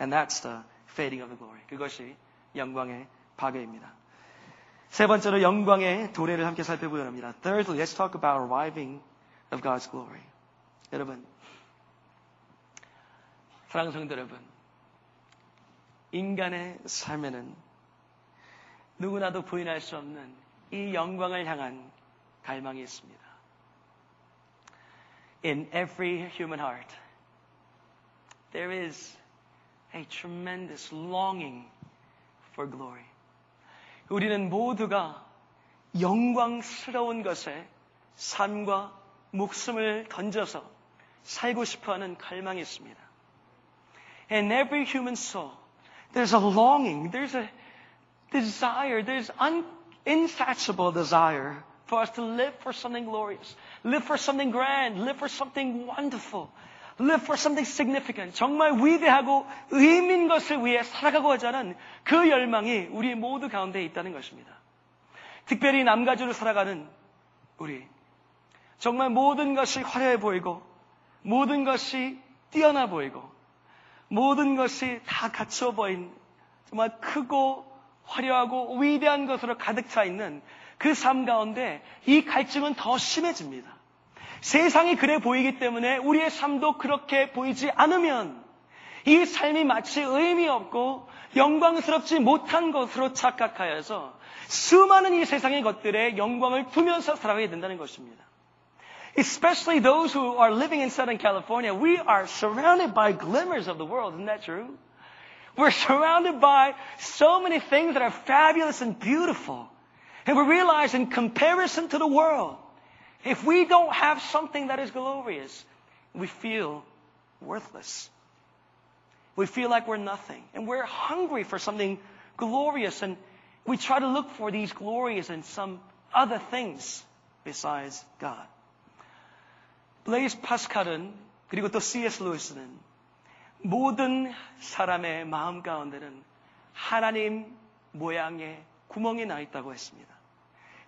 And that's the fading of the glory. 그것이 영광의 파괴입니다. 세 번째로 영광의 도래를 함께 살펴보려 합니다. Thirdly, let's talk about arriving of God's glory. 여러분, 사랑하는 성도 여러분, 인간의 삶에는 누구나도 부인할 수 없는 이 영광을 향한 갈망이 있습니다. In every human heart, there is a tremendous longing for glory. 우리는 모두가 영광스러운 것에 삶과 목숨을 던져서 살고 싶어 하는 갈망이 있습니다. In every human soul, there's a longing, there's a desire, there's un, insatiable desire for us to live for something glorious, live for something grand, live for something wonderful, live for something significant. 정말 위대하고 의미 있는 것을 위해 살아가고자 하는 그 열망이 우리 모두 가운데 있다는 것입니다. 특별히 남가주로 살아가는 우리. 정말 모든 것이 화려해 보이고, 모든 것이 뛰어나 보이고, 모든 것이 다 갖춰 보인 정말 크고 화려하고 위대한 것으로 가득 차 있는 그 삶 가운데 이 갈증은 더 심해집니다. 세상이 그래 보이기 때문에 우리의 삶도 그렇게 보이지 않으면 이 삶이 마치 의미 없고 영광스럽지 못한 것으로 착각하여서 수많은 이 세상의 것들에 영광을 두면서 살아가게 된다는 것입니다. Especially those who are living in Southern California, we are surrounded by glimmers of the world. Isn't that true? We're surrounded by so many things that are fabulous and beautiful. And we realize in comparison to the world, if we don't have something that is glorious, we feel worthless. We feel like we're nothing. And we're hungry for something glorious. And we try to look for these glories in some other things besides God. 블레이스 파스칼은 그리고 또 C.S. 루이스는 모든 사람의 마음 가운데는 하나님 모양의 구멍이 나 있다고 했습니다.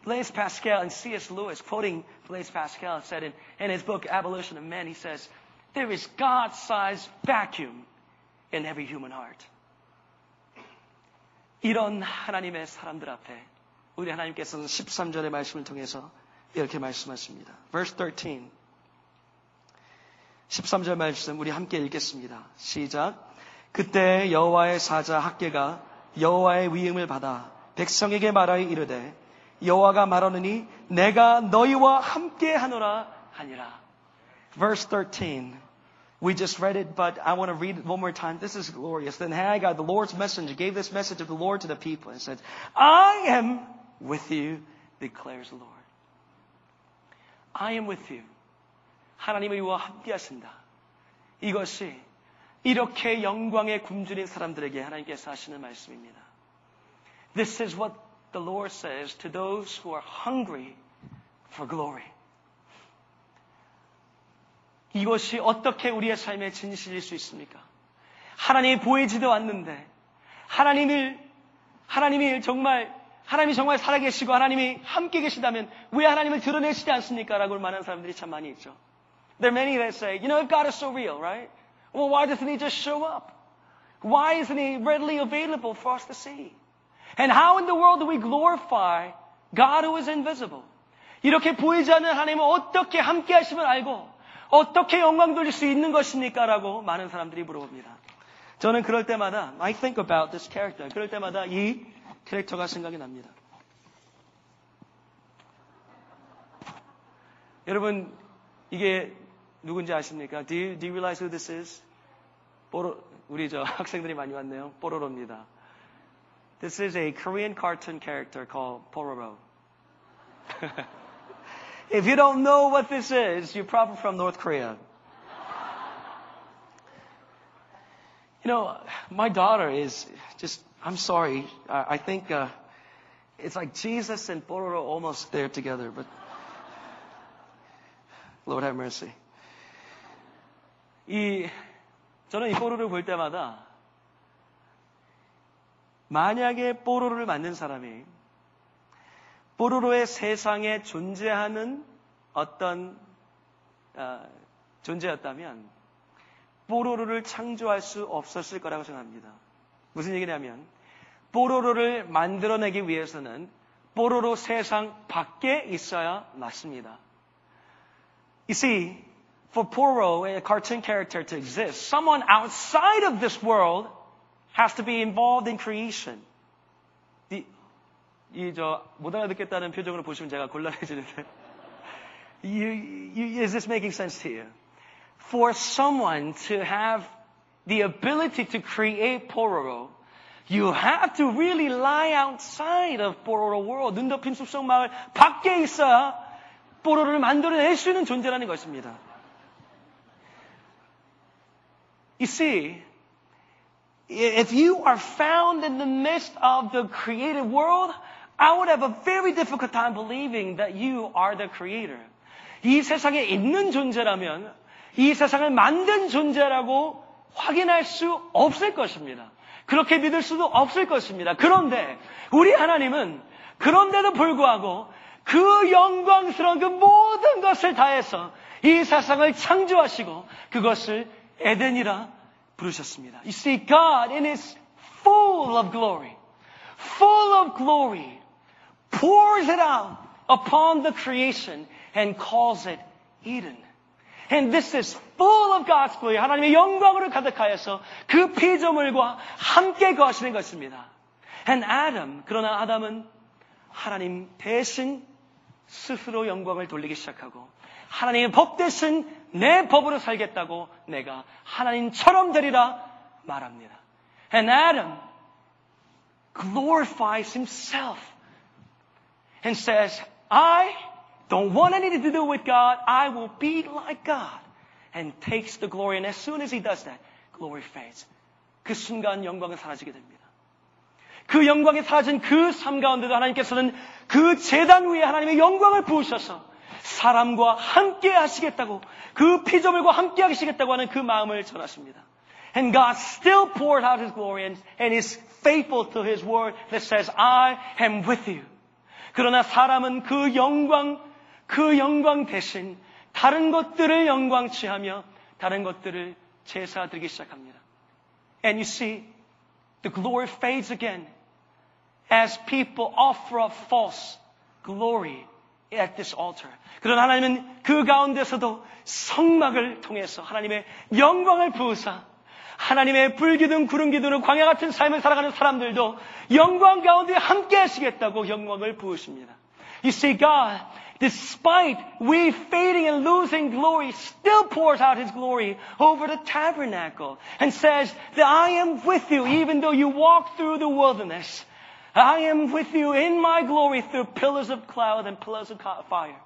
Blaise Pascal and C.S. Lewis, quoting Blaise Pascal, said in, in his book Abolition of Men, he says, There is God-sized vacuum in every human heart. 이런 하나님의 사람들 앞에 우리 하나님께서는 13절의 말씀을 통해서 이렇게 말씀하십니다. Verse 13. 13절 말씀 우리 함께 읽겠습니다. 시작. 그때 여호와의 사자 학계가 여호와의 위임을 받아 백성에게 말하여 이르되 여호와가 말하느니 내가 너희와 함께 하노라 하니라. Verse 13. We just read it, but I want to read it one more time. This is glorious. Then Haggai, the Lord's messenger, gave this message of the Lord to the people and said, I am with you, declares the Lord. I am with you. 하나님의 이와 함께 하신다. 이것이 이렇게 영광에 굶주린 사람들에게 하나님께서 하시는 말씀입니다. This is what the Lord says to those who are hungry for glory. 이것이 어떻게 우리의 삶의 진실일 수 있습니까? 하나님이 보이지도 않는데 하나님을 하나님이 정말 하나님이 정말 살아계시고 하나님이 함께 계시다면 왜 하나님을 드러내시지 않습니까? 라고 말하는 사람들이 참 많이 있죠. There are many that say, you know, if God is so real, right? Well, why doesn't He just show up? Why isn't He readily available for us to see? And how in the world do we glorify God who is invisible? 이렇게 보이지 않는 하나님을 어떻게 함께 하심을 알고 어떻게 영광 돌릴 수 있는 것입니까? 라고 많은 사람들이 물어봅니다. 저는 그럴 때마다 I think about this character. 그럴 때마다 이 캐릭터가 생각이 납니다. 여러분 이게 누군지 아십니까? Do you, do you realize who this is? 뽀로 우리 저 학생들이 많이 왔네요. 뽀로로입니다. This is a Korean cartoon character called Pororo. If you don't know what this is, you're probably from North Korea. You know, my daughter is just, I'm sorry, I, I think uh, it's like Jesus and Pororo almost there together, but Lord have mercy. 이, 저는 이 뽀로로를 볼 때마다 만약에 뽀로로를 만든 사람이 뽀로로의 세상에 존재하는 어떤 어, 존재였다면 뽀로로를 창조할 수 없었을 거라고 생각합니다. 무슨 얘기냐면 뽀로로를 만들어내기 위해서는 뽀로로 세상 밖에 있어야 맞습니다. You see, for Pororo, a cartoon character to exist, someone outside of this world has to be involved in creation. 이 저 못 알아듣겠다는 표정으로 보시면 제가 곤란해지는데. You, you, is this making sense to you? For someone to have the ability to create Pororo, you have to really lie outside of Pororo world. 눈 덮인 숲속 마을 밖에 있어야 뽀로로를 만들어낼 수 있는 존재라는 것입니다. You see, if you are found in the midst of the created world, I would have a very difficult time believing that you are the creator. 이 세상에 있는 존재라면 이 세상을 만든 존재라고 확인할 수 없을 것입니다. 그렇게 믿을 수도 없을 것입니다. 그런데 우리 하나님은 그런데도 불구하고 그 영광스러운 그 모든 것을 다해서 이 세상을 창조하시고 그것을 에덴이라 부르셨습니다. You see, God in His full of glory, full of glory, pours it out upon the creation and calls it Eden. And this is full of God's glory. 하나님의 영광으로 가득하여서 그 피조물과 함께 거하시는 것입니다. And Adam, 그러나 아담은 하나님 대신 스스로 영광을 돌리기 시작하고 하나님의 법 대신 내 법으로 살겠다고 내가 하나님처럼 되리라 말합니다. And Adam glorifies himself and says, I don't want anything to do with God. I will be like God. And takes the glory. And as soon as he does that, glory fades. 그 순간 영광은 사라지게 됩니다. 그 영광이 사라진 그 삶 가운데도 하나님께서는 그 재단 위에 하나님의 영광을 부으셔서 사람과 함께 하시겠다고 그 피조물과 함께 하시겠다고 하는 그 마음을 전하십니다. And God still pours out His glory and, and is faithful to His word that says, I am with you. 그러나 사람은 그 영광, 그 영광 대신 다른 것들을 영광 취하며 다른 것들을 제사 드리기 시작합니다. And you see, the glory fades again as people offer up false glory at this altar. 그러나 하나님은 그 가운데서도 성막을 통해서 하나님의 영광을 부으사 하나님의 불기둥 구름 기둥으로 광야 같은 삶을 살아가는 사람들도 영광 가운데 함께 하시겠다고 영광을 부으십니다. You see, God, despite we fading and losing glory, still pours out His glory over the tabernacle and says that I am with you even though you walk through the wilderness. I am with you in my glory through pillars of cloud and pillars of fire.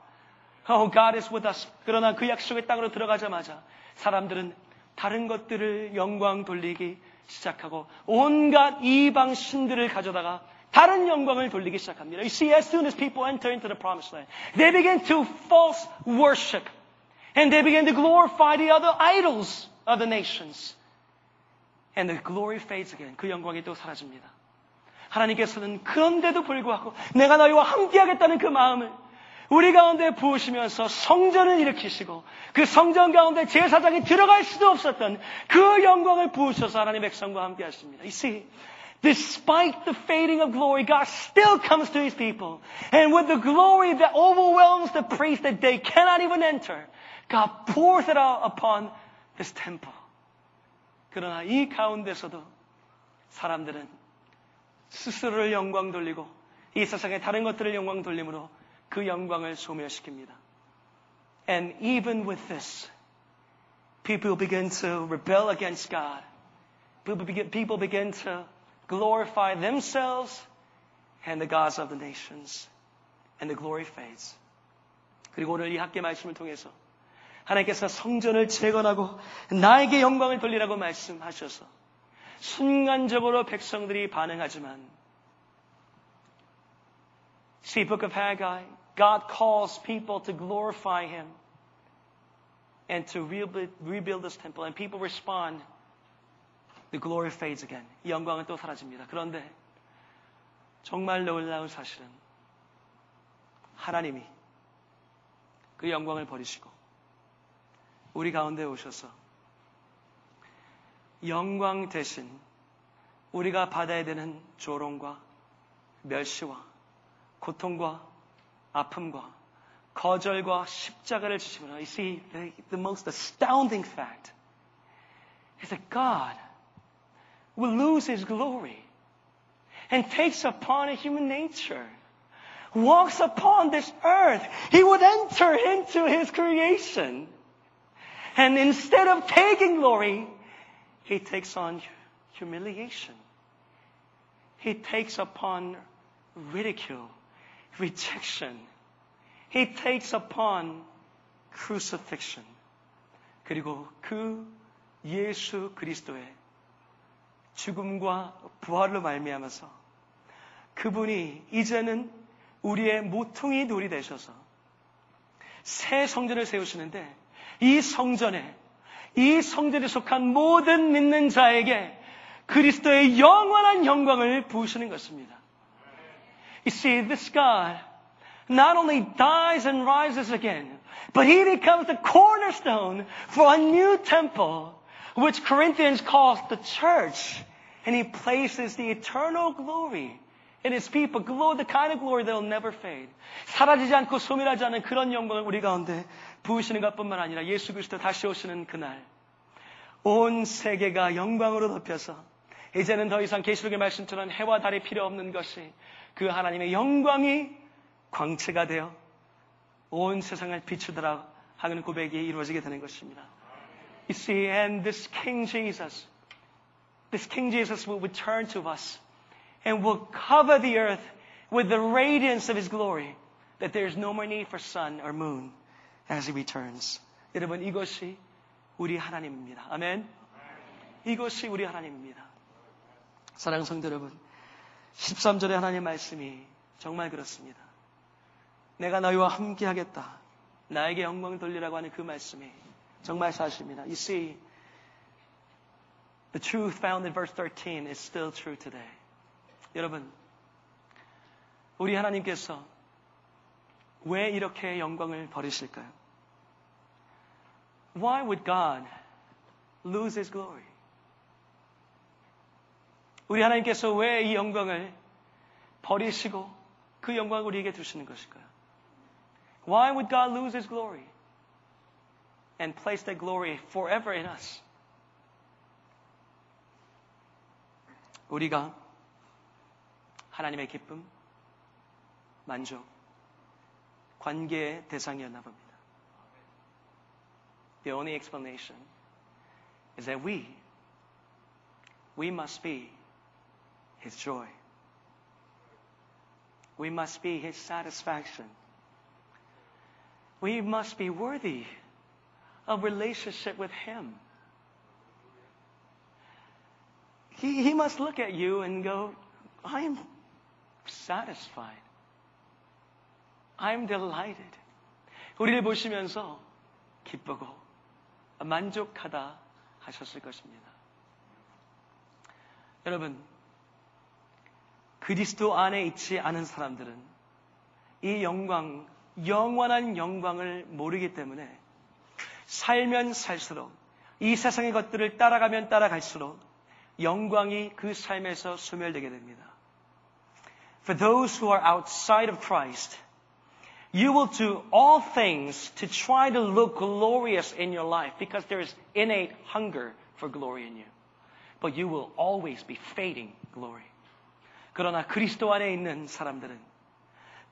Oh, God is with us. 그러나 그 약속의 땅으로 들어가자마자 사람들은 다른 것들을 영광 돌리기 시작하고 온갖 이방 신들을 가져다가 다른 영광을 돌리기 시작합니다. You see, as soon as people enter into the promised land, they begin to false worship And they began to glorify the other idols of the nations. And the glory fades again. 그 영광이 또 사라집니다. 하나님께서는 그런데도 불구하고 내가 너희와 함께하겠다는 그 마음을 우리 가운데 부으시면서 성전을 일으키시고 그 성전 가운데 제사장이 들어갈 수도 없었던 그 영광을 부으셔서 하나님의 백성과 함께 하십니다. You see, despite the fading of glory, God still comes to his people. And with the glory that overwhelms the priest that they cannot even enter, God pours it out upon his temple. 그러나 이 가운데서도 사람들은 스스로를 영광 돌리고 이 세상의 다른 것들을 영광 돌림으로 그 영광을 소멸시킵니다. And even with this, people begin to rebel against God. People begin, people begin to glorify themselves and the gods of the nations. And the glory fades. 그리고 오늘 이 학계 말씀을 통해서 하나님께서 성전을 재건하고 나에게 영광을 돌리라고 말씀하셔서 순간적으로 백성들이 반응하지만 See, book of Haggai, God calls people to glorify Him and to rebuild, rebuild this temple. And people respond. The glory fades again. 이 영광은 또 사라집니다. 그런데 정말 놀라운 사실은 하나님이 그 영광을 버리시고 우리 가운데 오셔서 영광 대신 우리가 받아야 되는 조롱과 멸시와 고통과 아픔과 거절과 십자가를 지시면 You see, the, the most astounding fact is that God will lose His glory and takes upon a human nature, walks upon this earth. He would enter into His creation. And instead of taking glory, He takes on humiliation. He takes upon ridicule, rejection. He takes upon crucifixion. 그리고 그 예수 그리스도의 죽음과 부활로 말미암아서 그분이 이제는 우리의 모퉁이 돌이 되셔서 새 성전을 세우시는데 이 성전에 이 성전에 속한 모든 믿는 자에게 그리스도의 영원한 영광을 부으시는 것입니다. You see, this God not only dies and rises again, but he becomes the cornerstone for a new temple, which Corinthians calls the church. And he places the eternal glory in his people, glory, the kind of glory that will never fade. 사라지지 않고 소멸하지 않은 그런 영광을 우리 가운데 부으시는 것뿐만 아니라 예수 그리스도 다시 오시는 그날, 온 세계가 영광으로 덮여서 이제는 더 이상 계시록의 말씀처럼 해와 달이 필요 없는 것이 그 하나님의 영광이 광채가 되어 온 세상을 비추더라 하는 고백이 이루어지게 되는 것입니다. You see, and this King Jesus, this King Jesus will return to us and will cover the earth with the radiance of His glory, that there is no more need for sun or moon As He returns. 여러분, 이것이 우리 하나님입니다. 아멘. 이것이 우리 하나님입니다. 사랑 성도 여러분, 13절의 하나님 말씀이 정말 그렇습니다. 내가 너희와 함께 하겠다. 나에게 영광을 돌리라고 하는 그 말씀이 정말 사실입니다. You see, the truth found in verse 13 is still true today. 여러분, 우리 하나님께서 왜 이렇게 영광을 버리실까요? Why would God lose His glory? 우리 하나님께서 왜 이 영광을 버리시고 그 영광을 우리에게 주시는 것일까요? Why would God lose His glory and place that glory forever in us? 우리가 하나님의 기쁨, 만족, 관계의 대상이었나 봅니다. The only explanation is that we, we must be His joy. We must be His satisfaction. We must be worthy of relationship with Him. He, he must look at you and go, I am satisfied. I'm delighted. 우리를 보시면서 기쁘고 만족하다 하셨을 것입니다. 여러분, 그리스도 안에 있지 않은 사람들은 이 영광, 영원한 영광을 모르기 때문에 살면 살수록 이 세상의 것들을 따라가면 따라갈수록 영광이 그 삶에서 소멸되게 됩니다. For those who are outside of Christ, you will do all things to try to look glorious in your life because there is innate hunger for glory in you. But you will always be fading glory. 그러나 그리스도 안에 있는 사람들은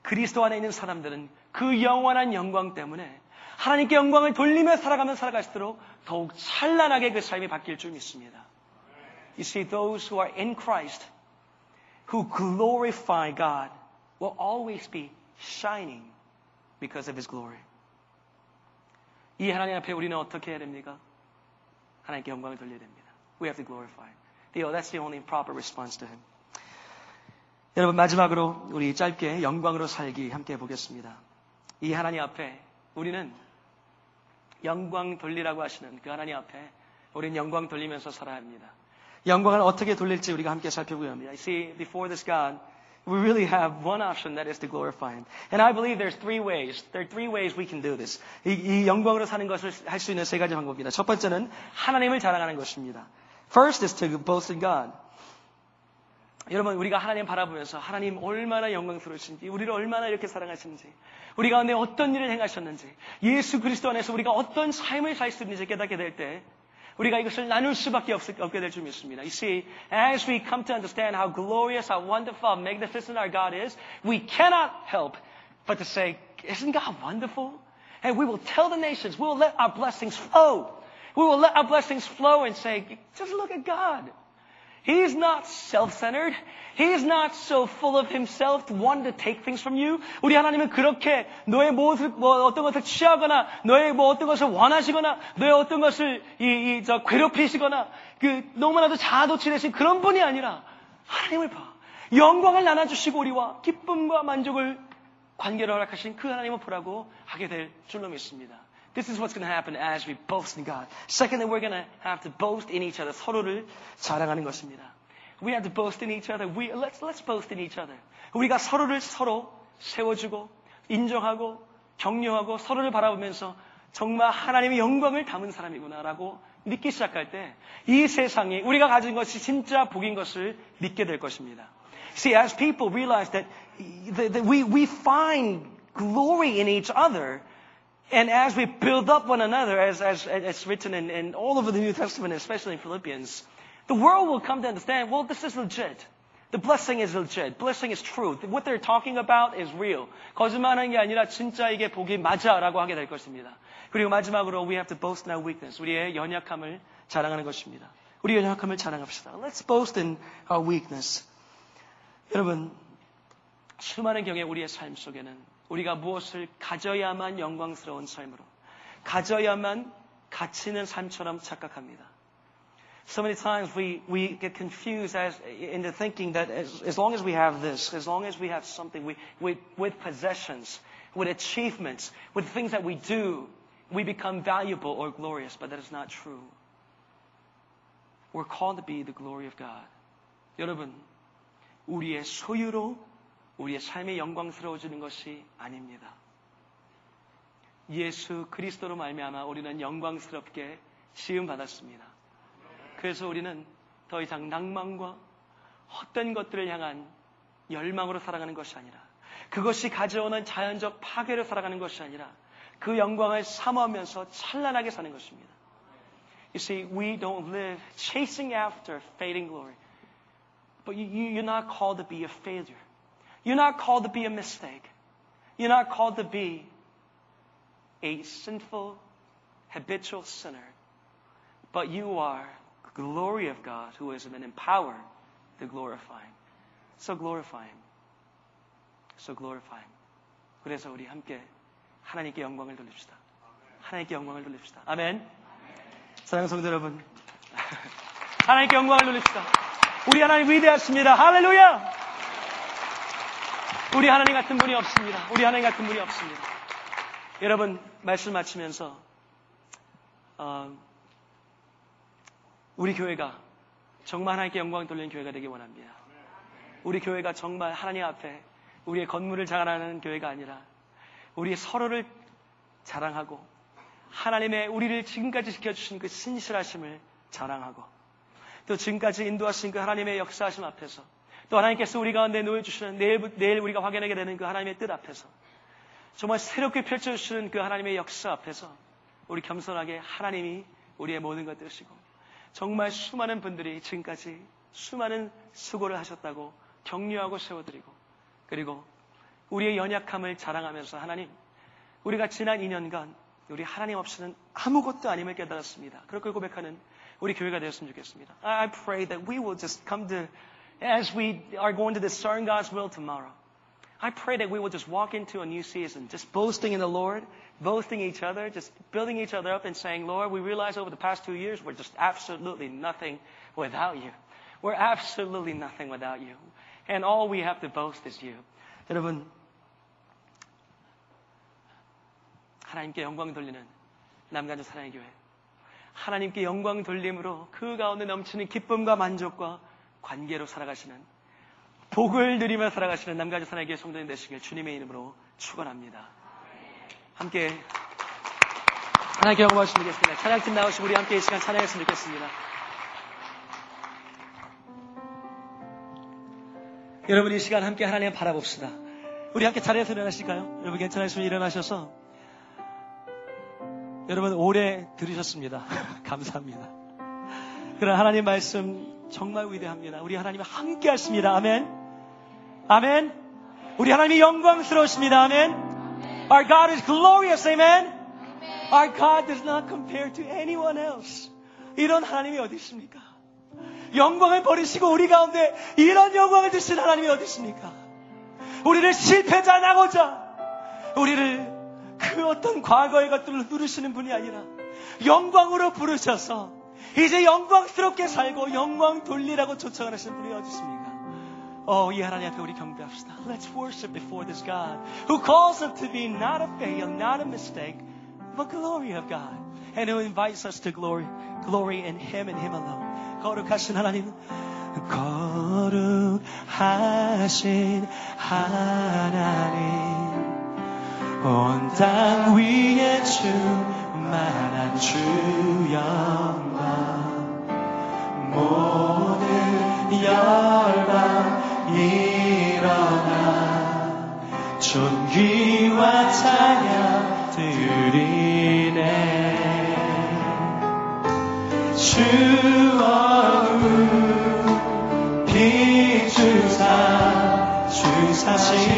그리스도 안에 있는 사람들은 그 영원한 영광 때문에 하나님께 영광을 돌리며 살아가면 살아갈수록 더욱 찬란하게 그 삶이 바뀔 줄 믿습니다. You see, those who are in Christ, who glorify God, will always be shining because of His glory. 이 하나님 앞에 우리는 어떻게 해야 됩니까? 하나님께 영광을 돌려야 됩니다. We have to glorify. Theo, that's the only proper response to Him. 여러분 마지막으로 우리 짧게 영광으로 살기 함께 해보겠습니다. 이 하나님 앞에 우리는 영광 돌리라고 하시는 그 하나님 앞에 우리는 영광 돌리면서 살아야 합니다. 영광을 어떻게 돌릴지 우리가 함께 살펴보려 합니다. See, before this God, we really have one option that is to glorify Him. And I believe there's three ways. There are three ways we can do this. 이, 이 영광으로 사는 것을 할 수 있는 세 가지 방법입니다. 첫 번째는 하나님을 자랑하는 것입니다. First is to boast in God. 여러분, 우리가 하나님 바라보면서 하나님 얼마나 영광스러우신지, 우리를 얼마나 이렇게 사랑하시는지, 우리 가운데 어떤 일을 행하셨는지, 예수 그리스도 안에서 우리가 어떤 삶을 살 수 있는지 깨닫게 될 때, 우리가 이것을 나눌 수밖에 없, 없게 될 줄 믿습니다. You see, as we come to understand how glorious, how wonderful, how magnificent our God is, we cannot help but to say, isn't God wonderful? And we will tell the nations, we will let our blessings flow. We will let our blessings flow and say, just look at God. He's not self-centered. He's not so full of himself, one to take things from you. 우리 하나님은 그렇게 너의 모습, 뭐 어떤 것을 취하거나, 너의 뭐 어떤 것을 원하시거나, 너의 어떤 것을 이, 이, 저 괴롭히시거나, 그 너무나도 자아도취되신 그런 분이 아니라 하나님을 봐. 영광을 나눠주시고 우리와 기쁨과 만족을 관계를 허락하신 그 하나님을 보라고 하게 될 줄로 믿습니다. This is what's going to happen as we boast in God. Secondly, we're going to have to boast in each other. 서로를 자랑하는 것입니다. We have to boast in each other. We, let's, let's boast in each other. 우리가 서로를 서로 세워주고, 인정하고, 격려하고, 서로를 바라보면서 정말 하나님의 영광을 담은 사람이구나라고 믿기 시작할 때, 이 세상이 우리가 가진 것이 진짜 복인 것을 믿게 될 것입니다. See, as people realize that, that we, we find glory in each other, And as we build up one another, as, as, as written in, in all over the New Testament, especially in Philippians, the world will come to understand, well, this is legit. The blessing is legit. Blessing is true. What they're talking about is real. 거짓말하는 게 아니라 진짜 이게 복이 맞아라고 하게 될 것입니다. 그리고 마지막으로 we have to boast in our weakness. 우리의 연약함을 자랑하는 것입니다. 우리 연약함을 자랑합시다. Let's boast in our weakness. 여러분, 수많은 경우에 우리의 삶 속에는 우리가 무엇을 가져야만 영광스러운 삶으로, 가져야만 가치 있는 삶처럼 착각합니다. So many times we, we get confused as, into thinking that as, as long as we have this, as long as we have something, we, we, with possessions, with achievements, with things that we do, we become valuable or glorious, but that is not true. We're called to be the glory of God. 여러분, 우리의 소유로 우리의 삶이 영광스러워지는 것이 아닙니다. 예수 그리스도로 말미암아 우리는 영광스럽게 지음 받았습니다. 그래서 우리는 더 이상 낭만과 헛된 것들을 향한 열망으로 살아가는 것이 아니라 그것이 가져오는 자연적 파괴로 살아가는 것이 아니라 그 영광을 사모하면서 찬란하게 사는 것입니다. You see, we don't live chasing after fading glory. But you, you're not called to be a failure. You're not called to be a mistake. You're not called to be a sinful, habitual sinner. But you are the glory of God who has been empowered to glorify Him. So glorify Him. So glorify Him. 그래서 우리 함께 하나님께 영광을 돌립시다. 하나님께 영광을 돌립시다. 아멘. 사랑하는 성도 여러분. 하나님께 영광을 돌립시다. 우리 하나님 위대하십니다. 할렐루야! 우리 하나님 같은 분이 없습니다. 우리 하나님 같은 분이 없습니다. 여러분, 말씀 마치면서 어, 우리 교회가 정말 하나님께 영광 돌리는 교회가 되기 원합니다. 우리 교회가 정말 하나님 앞에 우리의 건물을 자랑하는 교회가 아니라 우리 서로를 자랑하고 하나님의 우리를 지금까지 지켜주신 그 신실하심을 자랑하고 또 지금까지 인도하신 그 하나님의 역사하심 앞에서 또 하나님께서 우리 가운데 놓여주시는 내일, 내일 우리가 확인하게 되는 그 하나님의 뜻 앞에서 정말 새롭게 펼쳐주시는 그 하나님의 역사 앞에서 우리 겸손하게 하나님이 우리의 모든 것 되시고 정말 수많은 분들이 지금까지 수많은 수고를 하셨다고 격려하고 세워드리고 그리고 우리의 연약함을 자랑하면서 하나님 우리가 지난 2년간 우리 하나님 없이는 아무것도 아님을 깨달았습니다. 그렇게 고백하는 우리 교회가 되었으면 좋겠습니다. I I pray that we will just come to, as we are going to discern God's will tomorrow, I pray that we will just walk into a new season, just boasting in the Lord, boasting each other, just building each other up and saying, Lord, we realize over the past two years we're just absolutely nothing without you. We're absolutely nothing without you. And all we have to boast is you. 여러분, 하나님께 영광 돌리는 남가주 사랑의 교회. 하나님께 영광 돌림으로 그 가운데 넘치는 기쁨과 만족과 관계로 살아가시는 복을 누리며 살아가시는 남가주 교회 성도님 되시길 주님의 이름으로 축원합니다. 함께 하나님께 영광 말씀드리겠습니다. 찬양팀 나오시고 우리 함께 이 시간 찬양했으면 좋겠습니다. 여러분 이 시간 함께 하나님 바라봅시다. 우리 함께 자리에서 일어나실까요? 여러분 괜찮으시면 일어나셔서 여러분 오래 들으셨습니다. 감사합니다. 그런 하나님 말씀 정말 위대합니다. 우리 하나님 함께 하십니다. 아멘. 아멘. 우리 하나님이 영광스러우십니다. 아멘. Our God is glorious. Amen. Our God does not compare to anyone else. 이런 하나님이 어디 있습니까? 영광을 버리시고 우리 가운데 이런 영광을 주신 하나님이 어디 있습니까? 우리를 실패자 나고자 우리를 그 어떤 과거의 것들을 누르시는 분이 아니라 영광으로 부르셔서 이제 영광스럽게 살고 영광 돌리라고 초청하시는 분이 어디 있습니까? 어, 이 하나님 앞에 우리 경배합시다. Let's worship before this God who calls us to be not a fail, not a mistake, but glory of God. And who invites us to glory, glory in Him and Him alone. 거룩하신 하나님, 거룩하신 하나님, 온 땅 위에 충 만한 주 영광, 모든 열방 일어나 존귀와 찬양 드리네. 주 얼굴 비추사 주 사심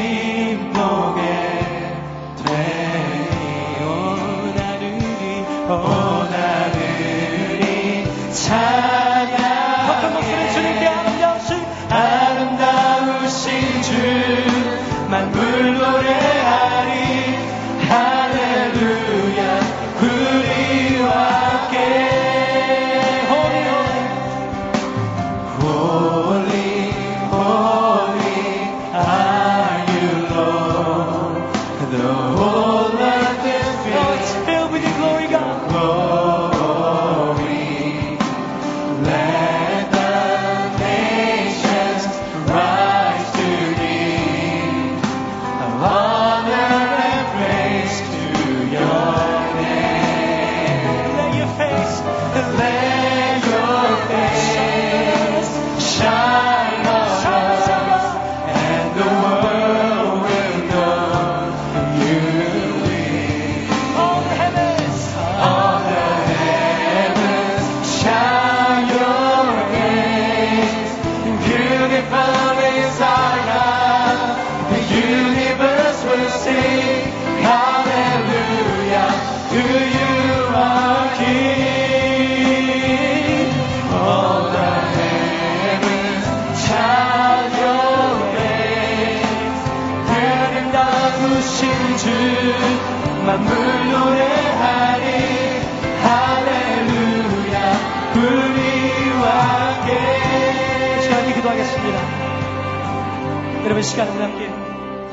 여러분 시간을 함께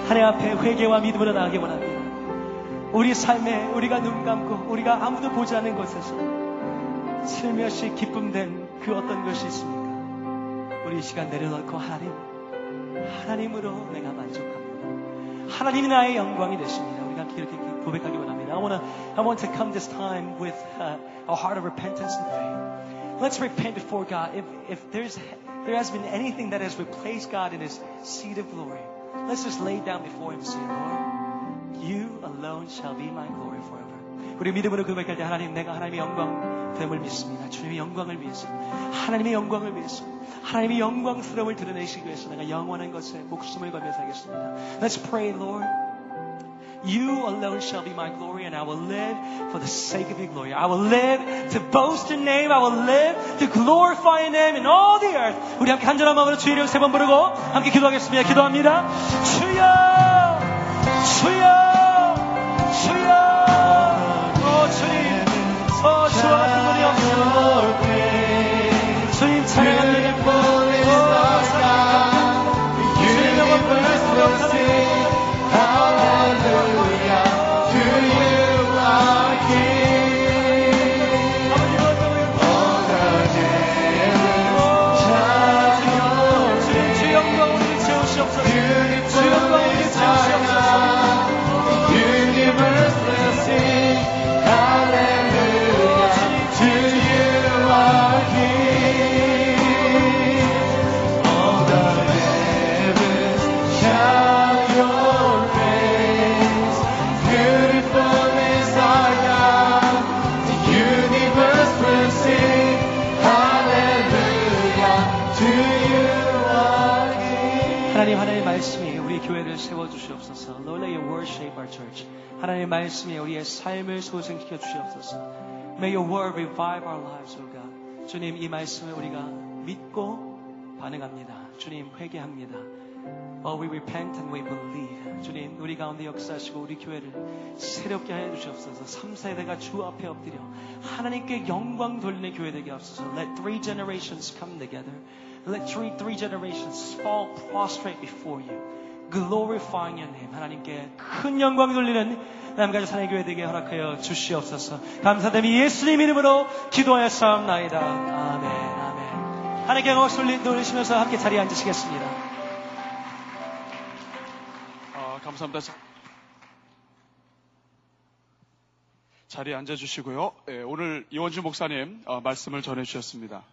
하나님 앞에 회개와 믿음으로 나가기 원합니다 우리 삶에 우리가 눈 감고 우리가 아무도 보지 않는 곳에서 슬며시 기쁨된 그 어떤 것이 있습니까? 우리 이 시간 내려놓고 하나님, 하나님으로 내가 만족합니다. 하나님이 나의 영광이 되십니다. 우리가 이렇게 고백하기 원합니다. I want to I want to come this time with uh, a heart of repentance and faith. Let's repent before God. If if there's there has been anything that has replaced God in His seat of glory, let's just lay down before Him, and say, Lord, You alone shall be my glory forever. 우리 믿음으로 고백할 때 하나님 내가 하나님의 영광 됨을 믿습니다. 주님의 영광을 위해서 하나님의 영광을 위해서 하나님의 영광스러움을 드러내시기 위해서 내가 영원한 것에 목숨을 걸며 살겠습니다. Let's pray, Lord. You alone shall be my glory, and I will live for the sake of your glory. I will live to boast your name. I will live to glorify your name in all the earth. 우리 함께 간절한 마음으로 주의 이름 세번 부르고 함께 기도하겠습니다. 기도합니다. 주여, 주여, 주여. 오 주님, 오 주와 같은 분이 없어. 주님 찬양합니다. 말씀이 우리의 삶을 소생시켜 주시옵소서. May your word revive our lives, O God. 주님 이 말씀을 우리가 믿고 반응합니다. 주님 회개합니다. Oh, we repent and we believe. 주님 우리 가운데 역사하시고 우리 교회를 새롭게 하여 주시옵소서. 3세대가 주 앞에 엎드려 하나님께 영광 돌리는 교회 되게 하옵소서. Let three generations come together. Let three, three generations fall prostrate before you. Glorifying your name. 하나님께 큰 영광 돌리는 남가주 사랑의 교회 되게 허락하여 주시옵소서. 감사드리며 예수님 이름으로 기도하여 싸움나이다. 아멘, 아멘. 하나님께 영광 돌리시면서 함께 자리에 앉으시겠습니다. 아, 감사합니다. 자- 자리에 앉아주시고요. 예, 오늘 이원주 목사님 어, 말씀을 전해주셨습니다.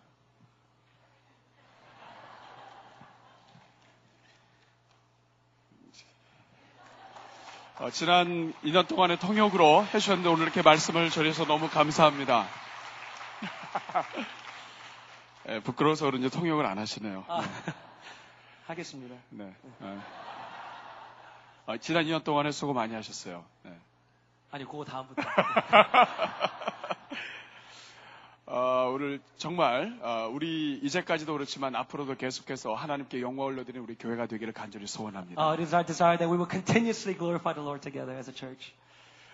어, 지난 2년 동안의 통역으로 해주셨는데 오늘 이렇게 말씀을 전해서 너무 감사합니다. 예, 부끄러워서 그런지 통역을 안 하시네요. 아, 하겠습니다. 네. 예. 아, 지난 2년 동안에 수고 많이 하셨어요. 네. 아니, 그거 다음부터. 어, 오늘 정말 어, 우리 이제까지도 그렇지만 앞으로도 계속해서 하나님께 영광을 올려드리는 우리 교회가 되기를 간절히 소원합니다. Uh, it is our desire that we will continuously glorify the Lord together as a church.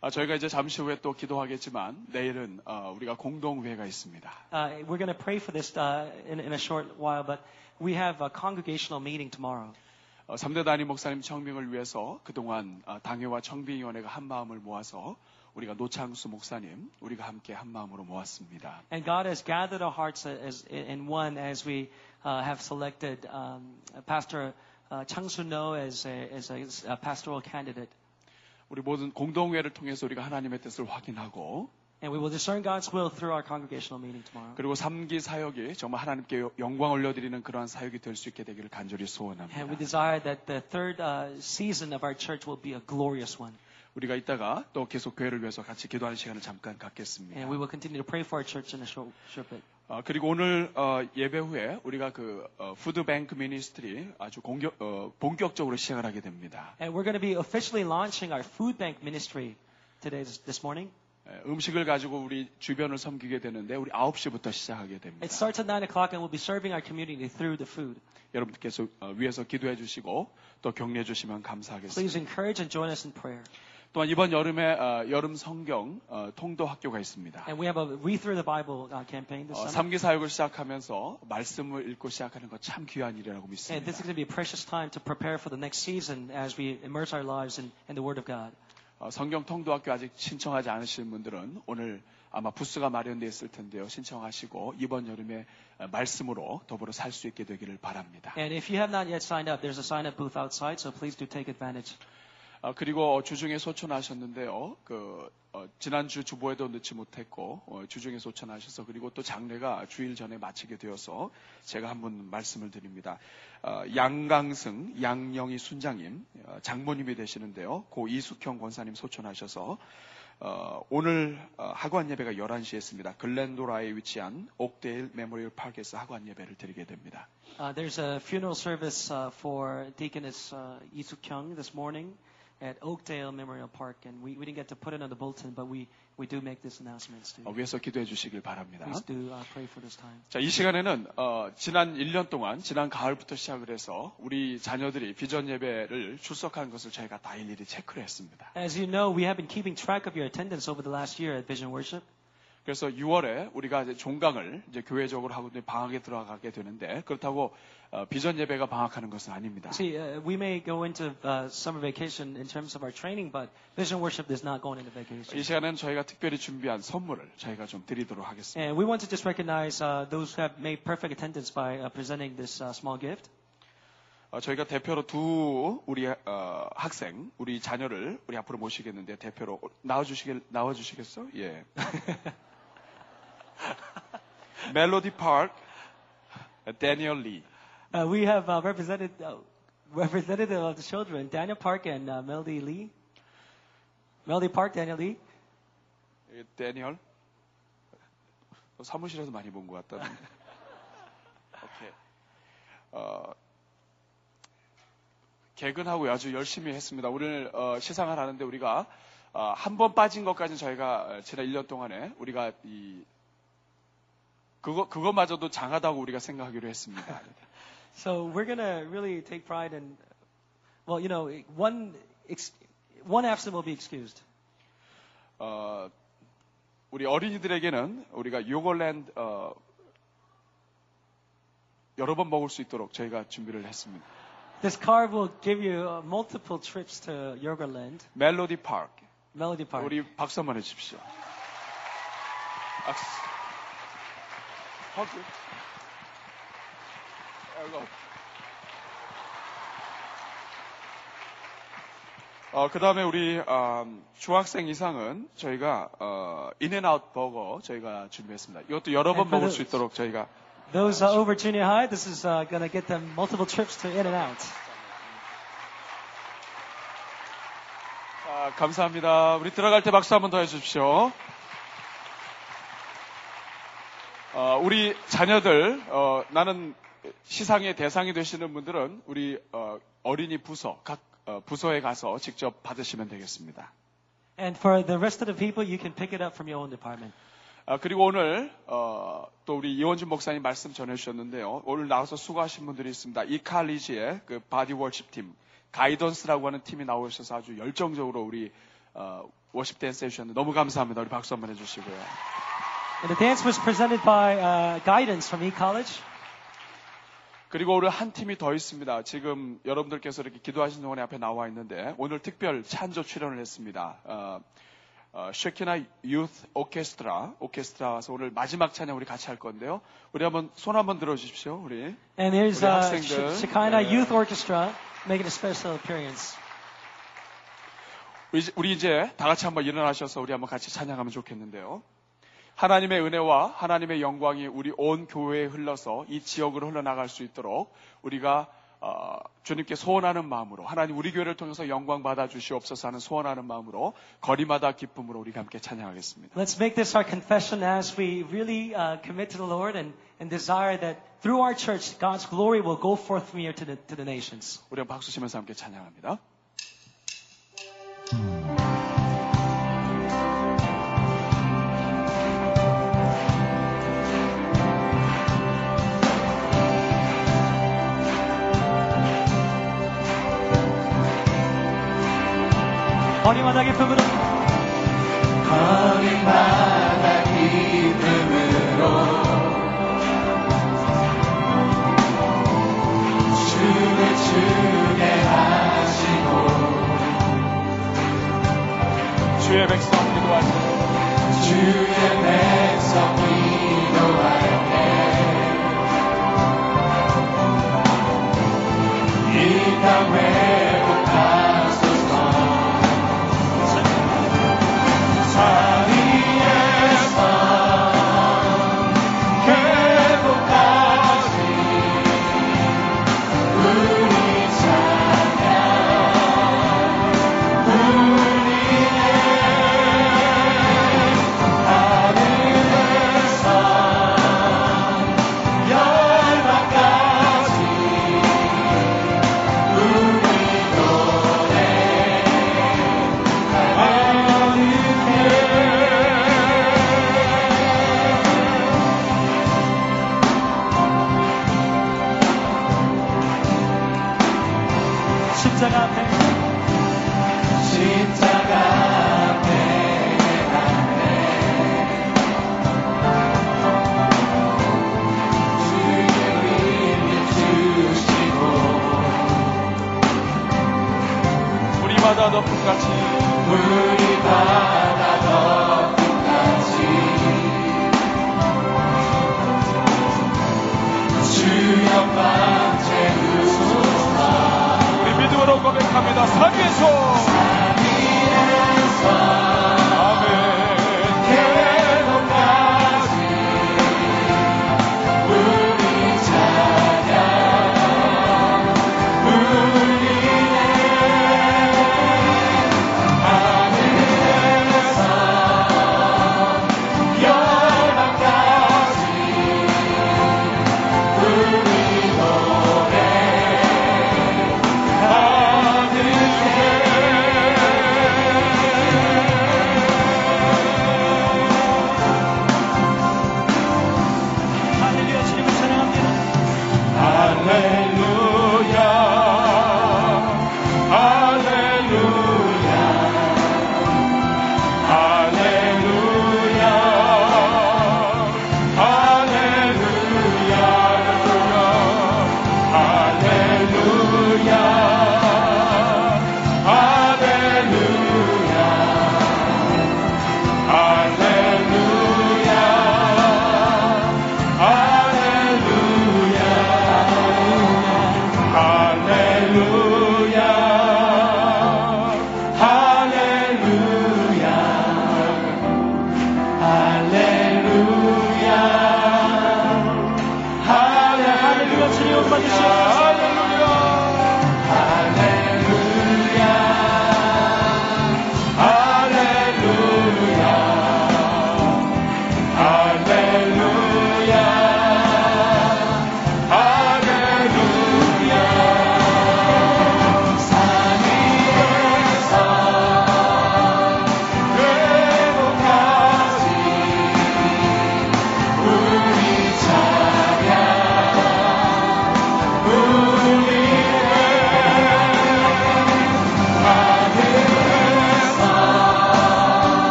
아, 저희가 이제 잠시 후에 또 기도하겠지만 내일은 어, 우리가 공동회가 있습니다. Uh, we're going to pray for this uh, in, in a short while, but we have a congregational meeting tomorrow. 어, 3대 단임 목사님 청빙을 위해서 그동안 어, 당회와 청빙위원회가 한 마음을 모아서 우리가 노창수 목사님 우리가 함께 한 마음으로 모았습니다. And God has gathered our hearts as, in one as we uh, have selected um, Pastor uh, a, as a, as a pastoral candidate. 우리 모든 공동회를 통해서 우리가 하나님의 뜻을 확인하고 And we will discern God's will through our congregational meeting tomorrow. 그리고 3기 사역이 정말 하나님께 영광 올려드리는 그러한 사역이 될 수 있게 되기를 간절히 소원합니다. And we desire that the third uh, season of our church will be a glorious one. 우리가 이따가 또 계속 교회를 위해서 같이 기도하는 시간을 잠깐 갖겠습니다. And we will continue to pray for our church in a short, short bit. 어, 그리고 오늘 어, 예배 후에 우리가 그 어, 푸드뱅크 미니스트리 아주 공격, 어, 본격적으로 시작을 하게 됩니다. And we're going to be officially launching our food bank ministry today, this, this morning. 에, 음식을 가지고 우리 주변을 섬기게 되는데 우리 9시부터 시작하게 됩니다. It starts at 9 o'clock and we'll be serving our community through the food. 여러분께서 어, 위에서 기도해 주시고 또 격려해 주시면 감사하겠습니다. Please encourage and join us in prayer. 또한 이번 여름에 어, 여름 성경 어, 통도 학교가 있습니다. And we have a Read Through the Bible uh, campaign this 어, summer. 3기 사역을 시작하면서 말씀을 읽고 시작하는 것참 귀한 일이라고 And 믿습니다. this is going to be a precious time to prepare for the next season as we immerse our lives in, in the Word of God. 어, 성경 통도학교 아직 신청하지 않으신 분들은 오늘 아마 부스가 마련되어 있을 텐데요. 신청하시고 이번 여름에 어, 말씀으로 더불어 살 수 있게 되기를 바랍니다. And if you have not yet signed up, there's a sign up booth outside, so please do take advantage. 어, 그리고 주중에 소천하셨는데요. 그 어, 지난주 주보에도 넣지 못했고 어, 주중에 소천하셔서 그리고 또 장례가 주일 전에 마치게 되어서 제가 한번 말씀을 드립니다. 어, 양강승 양영희 순장님 어, 장모님이 되시는데요. 고 이숙형 권사님 소천하셔서 어, 오늘 어, 하관 예배가 11시에 있습니다. 글렌도라에 위치한 Oakdale Memorial Park에서 하관 예배를 드리게 됩니다. Uh, there's a funeral service uh, for Deaconess uh, Lee this morning at Oakdale Memorial Park, and we, we didn't get to put it on the bulletin, but we, we do make this announcements to 어, you. 위해서 기도해 주시길 바랍니다. Please do uh, pray for this time. 자, 이 시간에는 어, 지난 1년 동안 지난 가을부터 시작을 해서 우리 자녀들이 비전 예배를 출석한 것을 저희가 다 일일이 체크를 했습니다. As you know, we have been keeping track of your attendance over the last year at Vision Worship. 그래서 6월에 우리가 이제 종강을 이제 교회적으로 하고 방학에 들어가게 되는데 그렇다고 어, 비전 예배가 방학하는 것은 아닙니다. See, uh, we may go into uh, summer vacation in terms of our training, but Vision Worship is not going into vacation. 이 시간에는 저희가 특별히 준비한 선물을 저희가 좀 드리도록 하겠습니다. And we want to just recognize uh, those who have made perfect attendance by uh, presenting this uh, small gift. 어, 저희가 대표로 두 우리 어, 학생, 우리 자녀를 우리 앞으로 모시겠는데 대표로 나와주시겠 나와주시겠어? 예. 멜로디 파크, 데니얼 리. Uh, we have uh, represented, uh, representative of the children, Daniel Park and uh, Melody Lee. Melody Park, Daniel Lee. 예. 어, 사무실에서 많이 본 것 같다. 오케이. 어, 개근하고 아주 열심히 했습니다. 오늘 어, 시상을 하는데 우리가 어, 한번 빠진 것까지는 저희가 어, 지난 1년 동안에 우리가 이 그거 그것마저도 장하다고 우리가 생각하기로 했습니다. So we're to really take pride in, well, you know, one, ex, one absent will be excused. 어, 우리 어린이들에게는 우리가 요걸랜드 어, 여러 번 먹을 수 있도록 저희가 준비를 했습니다. This card will give you uh, multiple trips to Yogaland, 멜로디 파크. Melody Park. 우리 박수 한번 해주십시오. 박수. 허그. 아이고. 어, 그 다음에 우리, 음, 중학생 이상은 저희가, 어, 인앤아웃 버거 저희가 준비했습니다. 이것도 여러 번 먹을 수 있도록 저희가. Those uh, over junior high, this is uh, going to get them multiple trips to In and Out. 자, 감사합니다. 우리 들어갈 때 박수 한번 더 해주십시오. 어, 우리 자녀들, 어, 나는 시상의 대상이 되시는 분들은 우리 어, 어린이 부서, 각 어, 부서에 가서 직접 받으시면 되겠습니다. And for the rest of the people, you can pick it up from your own department. 아, 그리고 오늘 어, 또 우리 이원준 목사님 말씀 전해주셨는데요. 오늘 나와서 수고하신 분들이 있습니다. 이 칼리지의 그 body worship 팀, 가이던스라고 하는 팀이 나오셔서 아주 열정적으로 우리 어, 워십 댄스 해주셨는데 너무 감사합니다. 우리 박수 한번 해주시고요. And the dance was presented by uh, Guidance from E-College. 그리고 오늘 한 팀이 더 있습니다. 지금 여러분들께서 이렇게 기도하신 동안에 앞에 나와 있는데 오늘 특별 찬조 출연을 했습니다. 어, 어, 쉐키나 유스 오케스트라 오케스트라 와서 오늘 마지막 찬양 우리 같이 할 건데요. 우리 한번 손 한번 들어주십시오. 우리 And here's 우리 uh, 학생들. Sh- Shekinah 네. Youth Orchestra making a special appearance. 우리 이제 다 같이 한번 일어나셔서 우리 한번 같이 찬양하면 좋겠는데요. 하나님의 은혜와 하나님의 영광이 우리 온 교회에 흘러서 이 지역으로 흘러나갈 수 있도록 우리가 어, 주님께 소원하는 마음으로 하나님 우리 교회를 통해서 영광 받아 주시옵소서 하는 소원하는 마음으로 거리마다 기쁨으로 우리가 함께 찬양하겠습니다. Let's make this our confession as we really uh, commit to the Lord and, and desire that through our church, God's glory will go forth from here to the, to the nations. 우리 박수 치면서 함께 찬양합니다. 어린마다 기쁨으로. 어린마다 기쁨으로 주를 주게 하시고 주의 백성 기도할 때 주의 백성 기도할 때이땅 회복하 있습니다. 3위에서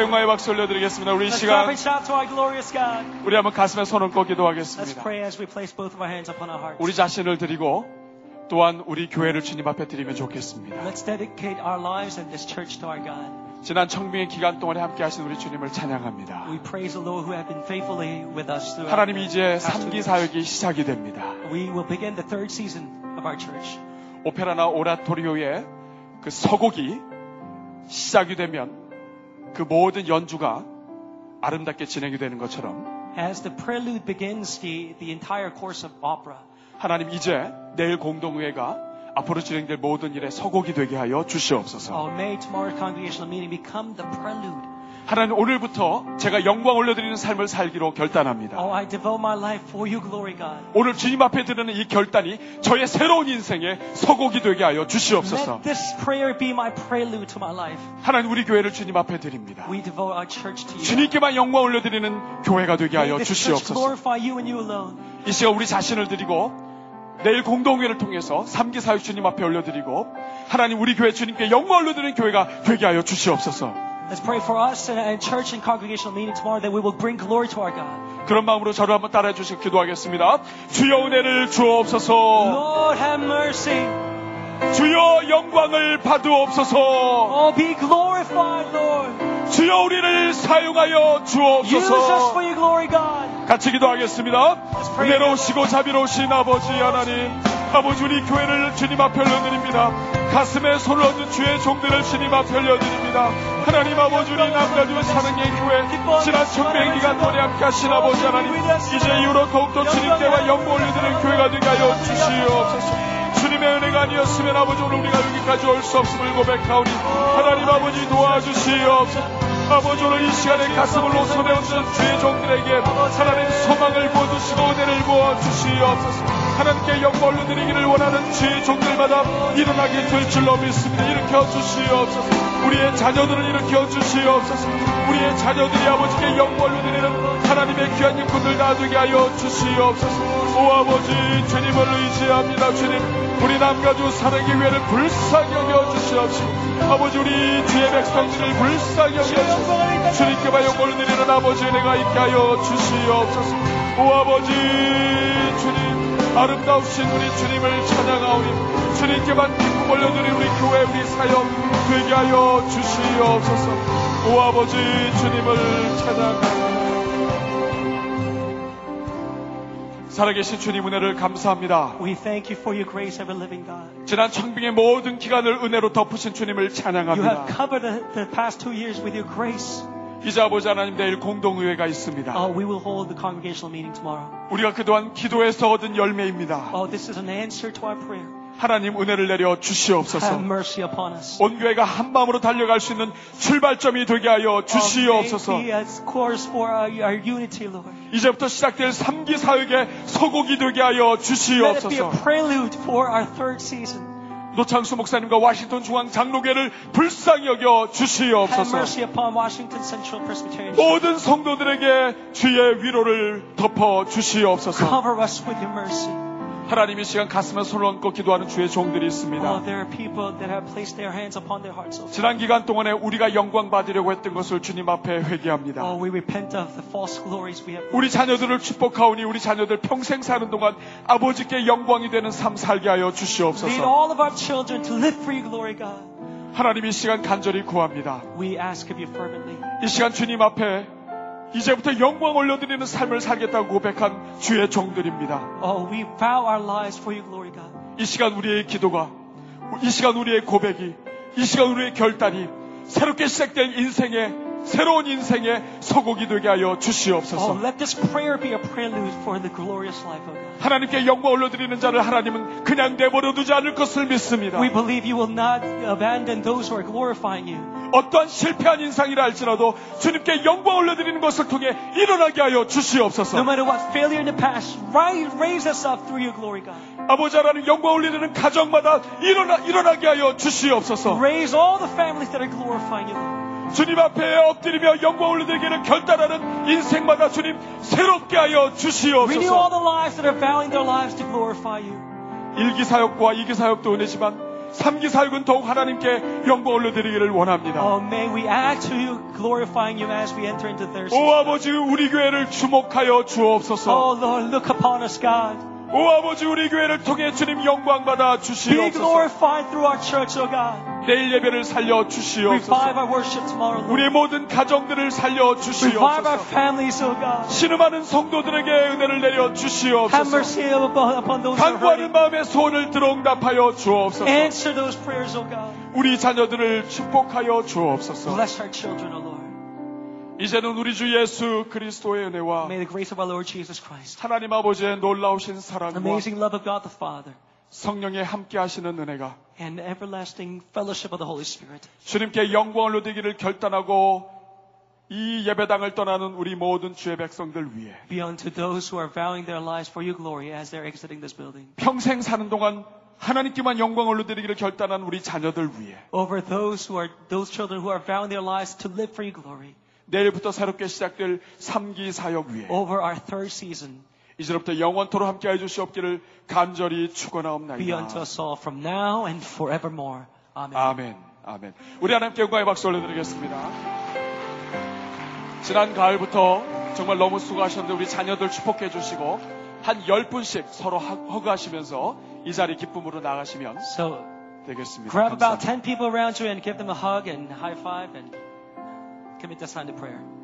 주께 영광의 박수 올려드리겠습니다. 우리 시간 우리 한번 가슴에 손을 꽂기도 하겠습니다. 우리 자신을 드리고 또한 우리 교회를 주님 앞에 드리면 좋겠습니다. 지난 청빙의 기간 동안에 함께 하신 우리 주님을 찬양합니다. 하나님 이제 3기 사역이 시작이 됩니다. 오페라나 오라토리오의 그 서곡이 시작이 되면 그 모든 연주가 아름답게 진행이 되는 것처럼 As the prelude begins the, the entire course of opera. 하나님 이제 내일 공동회가 앞으로 진행될 모든 일에 서곡이 되게 하여 주시옵소서. Oh, may tomorrow's congregational meeting become the prelude 하나님 오늘부터 제가 영광 올려드리는 삶을 살기로 결단합니다. Oh, I devote my life for you, glory God. 오늘 주님 앞에 드리는 이 결단이 저의 새로운 인생의 서곡이 되게 하여 주시옵소서. Let this prayer be my prelude to my life. 하나님 우리 교회를 주님 앞에 드립니다. We devote our church to you. 주님께만 영광 올려드리는 교회가 되게 하여 주시옵소서. glorify you and you alone. 이 시간 우리 자신을 드리고 내일 공동회를 통해서 삼기 사육 주님 앞에 올려드리고 하나님 우리 교회 주님께 영광 올려드리는 교회가 되게 하여 주시옵소서. Let's pray for us and, church and congregational meeting tomorrow that we will bring glory to our God. 그런 마음으로 저를 한번 따라해 주시고 기도하겠습니다. 주여 은혜를 주옵소서. Lord, have mercy. 주여 영광을 받으옵소서. Oh, be glorified, Lord. 주여 우리를 사용하여 Use us 주옵소서. for your glory, God. 같이 기도하겠습니다. 은혜로우시고 자비로우신 아버지 하나님, 아버지 우리 교회를 주님 앞에 올려드립니다. 가슴에 손을 얹은 주의 종들을 주님 앞에 올려드립니다. 하나님 아버지 우리 남가주 사랑의 교회 지난 청백 기간 동안에 함께 하신 아버지 하나님 이제 이후로 더욱더 주님께와 영광 올려드리는 교회가 되게 하여 주시옵소서. 주님의 은혜가 아니었으면 아버지 오늘 우리가 여기까지 올 수 없음을 고백하오니 하나님 아버지 도와주시옵소서. 아버지 오늘 이 시간에 가슴을 노선에 얹은 주의 종들에게 하나님 소망을 부어주시고 은혜를 부어주시옵소서. 하나님께 영광 올려드리기를 원하는 주의 종들마다 일어나게 될 줄로 믿습니다. 일으켜 주시옵소서. 우리의 자녀들을 일으켜 주시옵소서. 우리의 자녀들이 아버지께 영광 올려드리는 하나님의 귀한 일꾼들 다 되게 하여 주시옵소서. 오 아버지 주님을 의지합니다 주님 우리 남가주 사랑의 교회를 불쌍히 여겨 주시옵시고 아버지 우리 주의 백성들을 불쌍히 여겨 주시옵소서 주님께만 영광을 드리는 아버지 은혜가 있게 하여 주시옵소서. 오 아버지 주님 아름다우신 우리 주님을 찬양하오니 주님께만 기쁨 올려드린 우리 교회 우리 사역 되게 하여 주시옵소서. 오 아버지 주님을 찬양하오니 살아계신 주님 은혜를 감사합니다 We thank you for your grace, ever living God. 지난 청빙의 모든 기간을 은혜로 덮으신 주님을 You 찬양합니다 have covered the, the past two years with your grace. 이제 아버지 하나님 내일 공동의회가 있습니다 Oh, we will hold the congregational meeting tomorrow. 우리가 그동안 기도에서 얻은 열매입니다 Oh, this is an answer to our prayer. 하나님 은혜를 내려 Have 주시옵소서 mercy upon us. 온 교회가 한 마음으로 달려갈 수 있는 출발점이 되게 하여 Oh, 주시옵소서. 이제부터 시작될 3기 사역의 서곡이 되게 하여 주시옵소서. 노창수 목사님과 와싱턴 중앙 장로교를 불쌍히 여겨 주시옵소서 mercy upon Washington Central Presbyterian. 모든 성도들에게 주의 위로를 덮어 주시옵소서 하나님 이 시간 가슴에 손을 얹고 기도하는 주의 종들이 Oh, 있습니다 there are people that have placed their hands upon their hearts. Oh, 지난 기간 동안에 우리가 영광 받으려고 했던 것을 주님 앞에 회개합니다 Oh, we repent of the false glories we have. 우리 자녀들을 축복하오니 우리 자녀들 평생 사는 동안 아버지께 영광이 되는 삶 살게 하여 주시옵소서. 하나님 이 시간 간절히 구합니다. We ask of you fervently. 이 시간 주님 앞에 이제부터 영광 올려드리는 삶을 살겠다고 고백한 주의 종들입니다. Oh, we vow our lives for you, glory God. 이 시간 우리의 기도가, 이 시간 우리의 고백이, 이 시간 우리의 결단이 새롭게 시작된 인생의 새로운 인생의 서곡이 되게 하여 Oh, 주시옵소서. let this prayer be a prelude for the glorious life of God. 하나님께 영광 올려드리는 자를 하나님은 그냥 내버려 두지 않을 것을 믿습니다. We believe you will not abandon those who are glorifying you. 어떠한 실패한 인상이라 할지라도 주님께 영광 올려드리는 것을 통해 일어나게 하여 No 주시옵소서. matter what failure in the past, rise, raise us up through your glory, God. 아버지 하나님 영광 올리는 가정마다 일어나, 일어나게 하여 주시옵소서. Raise all the families that are glorifying you. 주님 앞에 엎드리며 영광 올리기를 결단하는 인생마다 주님 새롭게 하여 주시옵소서. the lives that are vowing their lives to glorify you. 일기 사역과 이기 사역도 은혜지만 삼기 사역은 더욱 하나님께 영광 올려드리기를 원합니다. Oh, may we act to you, glorifying you as we enter into their 오 아버지 우리 교회를 주목하여 주옵소서. Oh, Lord, look upon us, God. 오 아버지 우리 교회를 통해 주님 영광 받아 Be 주시옵소서. glorified through our church, oh God. 내일 예배를 살려 주시옵소서. our worship tomorrow, Lord. 우리의 모든 가정들을 살려 주시옵소서. families, oh God. 신음하는 성도들에게 은혜를 내려 Have 주시옵소서. mercy upon, upon those who are 간구하는. 마음의 소원을 들어응답하여 주옵소서. Answer those prayers, oh God. 우리 자녀들을 축복하여 주옵소서. 이제는 우리 주 예수 그리스도의 은혜와 May the grace of our Lord Jesus Christ, 하나님 아버지의 놀라우신 사랑과 amazing love of God the Father, 성령의 함께 하시는 은혜가 and everlasting fellowship of the Holy Spirit 주님께 영광을 누리기를 결단하고 이 예배당을 떠나는 우리 모든 주의 백성들 위해 be unto those who are vowing their lives for your glory as they're exiting this building. 평생 사는 동안 하나님께만 영광을 누리기를 결단한 우리 자녀들 위해 Over those who are those children who are vowing their lives to live for your glory. 내일부터 새롭게 시작될 3기 사역 위해 Over our third season, 이제부터 영원토로 함께해 주시옵기를 간절히 축원하옵나이다. unto us all from now and forevermore. Amen. 아멘. 아멘. 우리 하나님께 영광의 박수 올려드리겠습니다. 지난 가을부터 정말 너무 수고하셨는데 우리 자녀들 축복해 주시고 한 10분씩 서로 하- 허그하시면서 이 자리 기쁨으로 나가시면 So 되겠습니다. grab about 감사합니다. 10 people around you and give them a hug and high five and commit this time to prayer.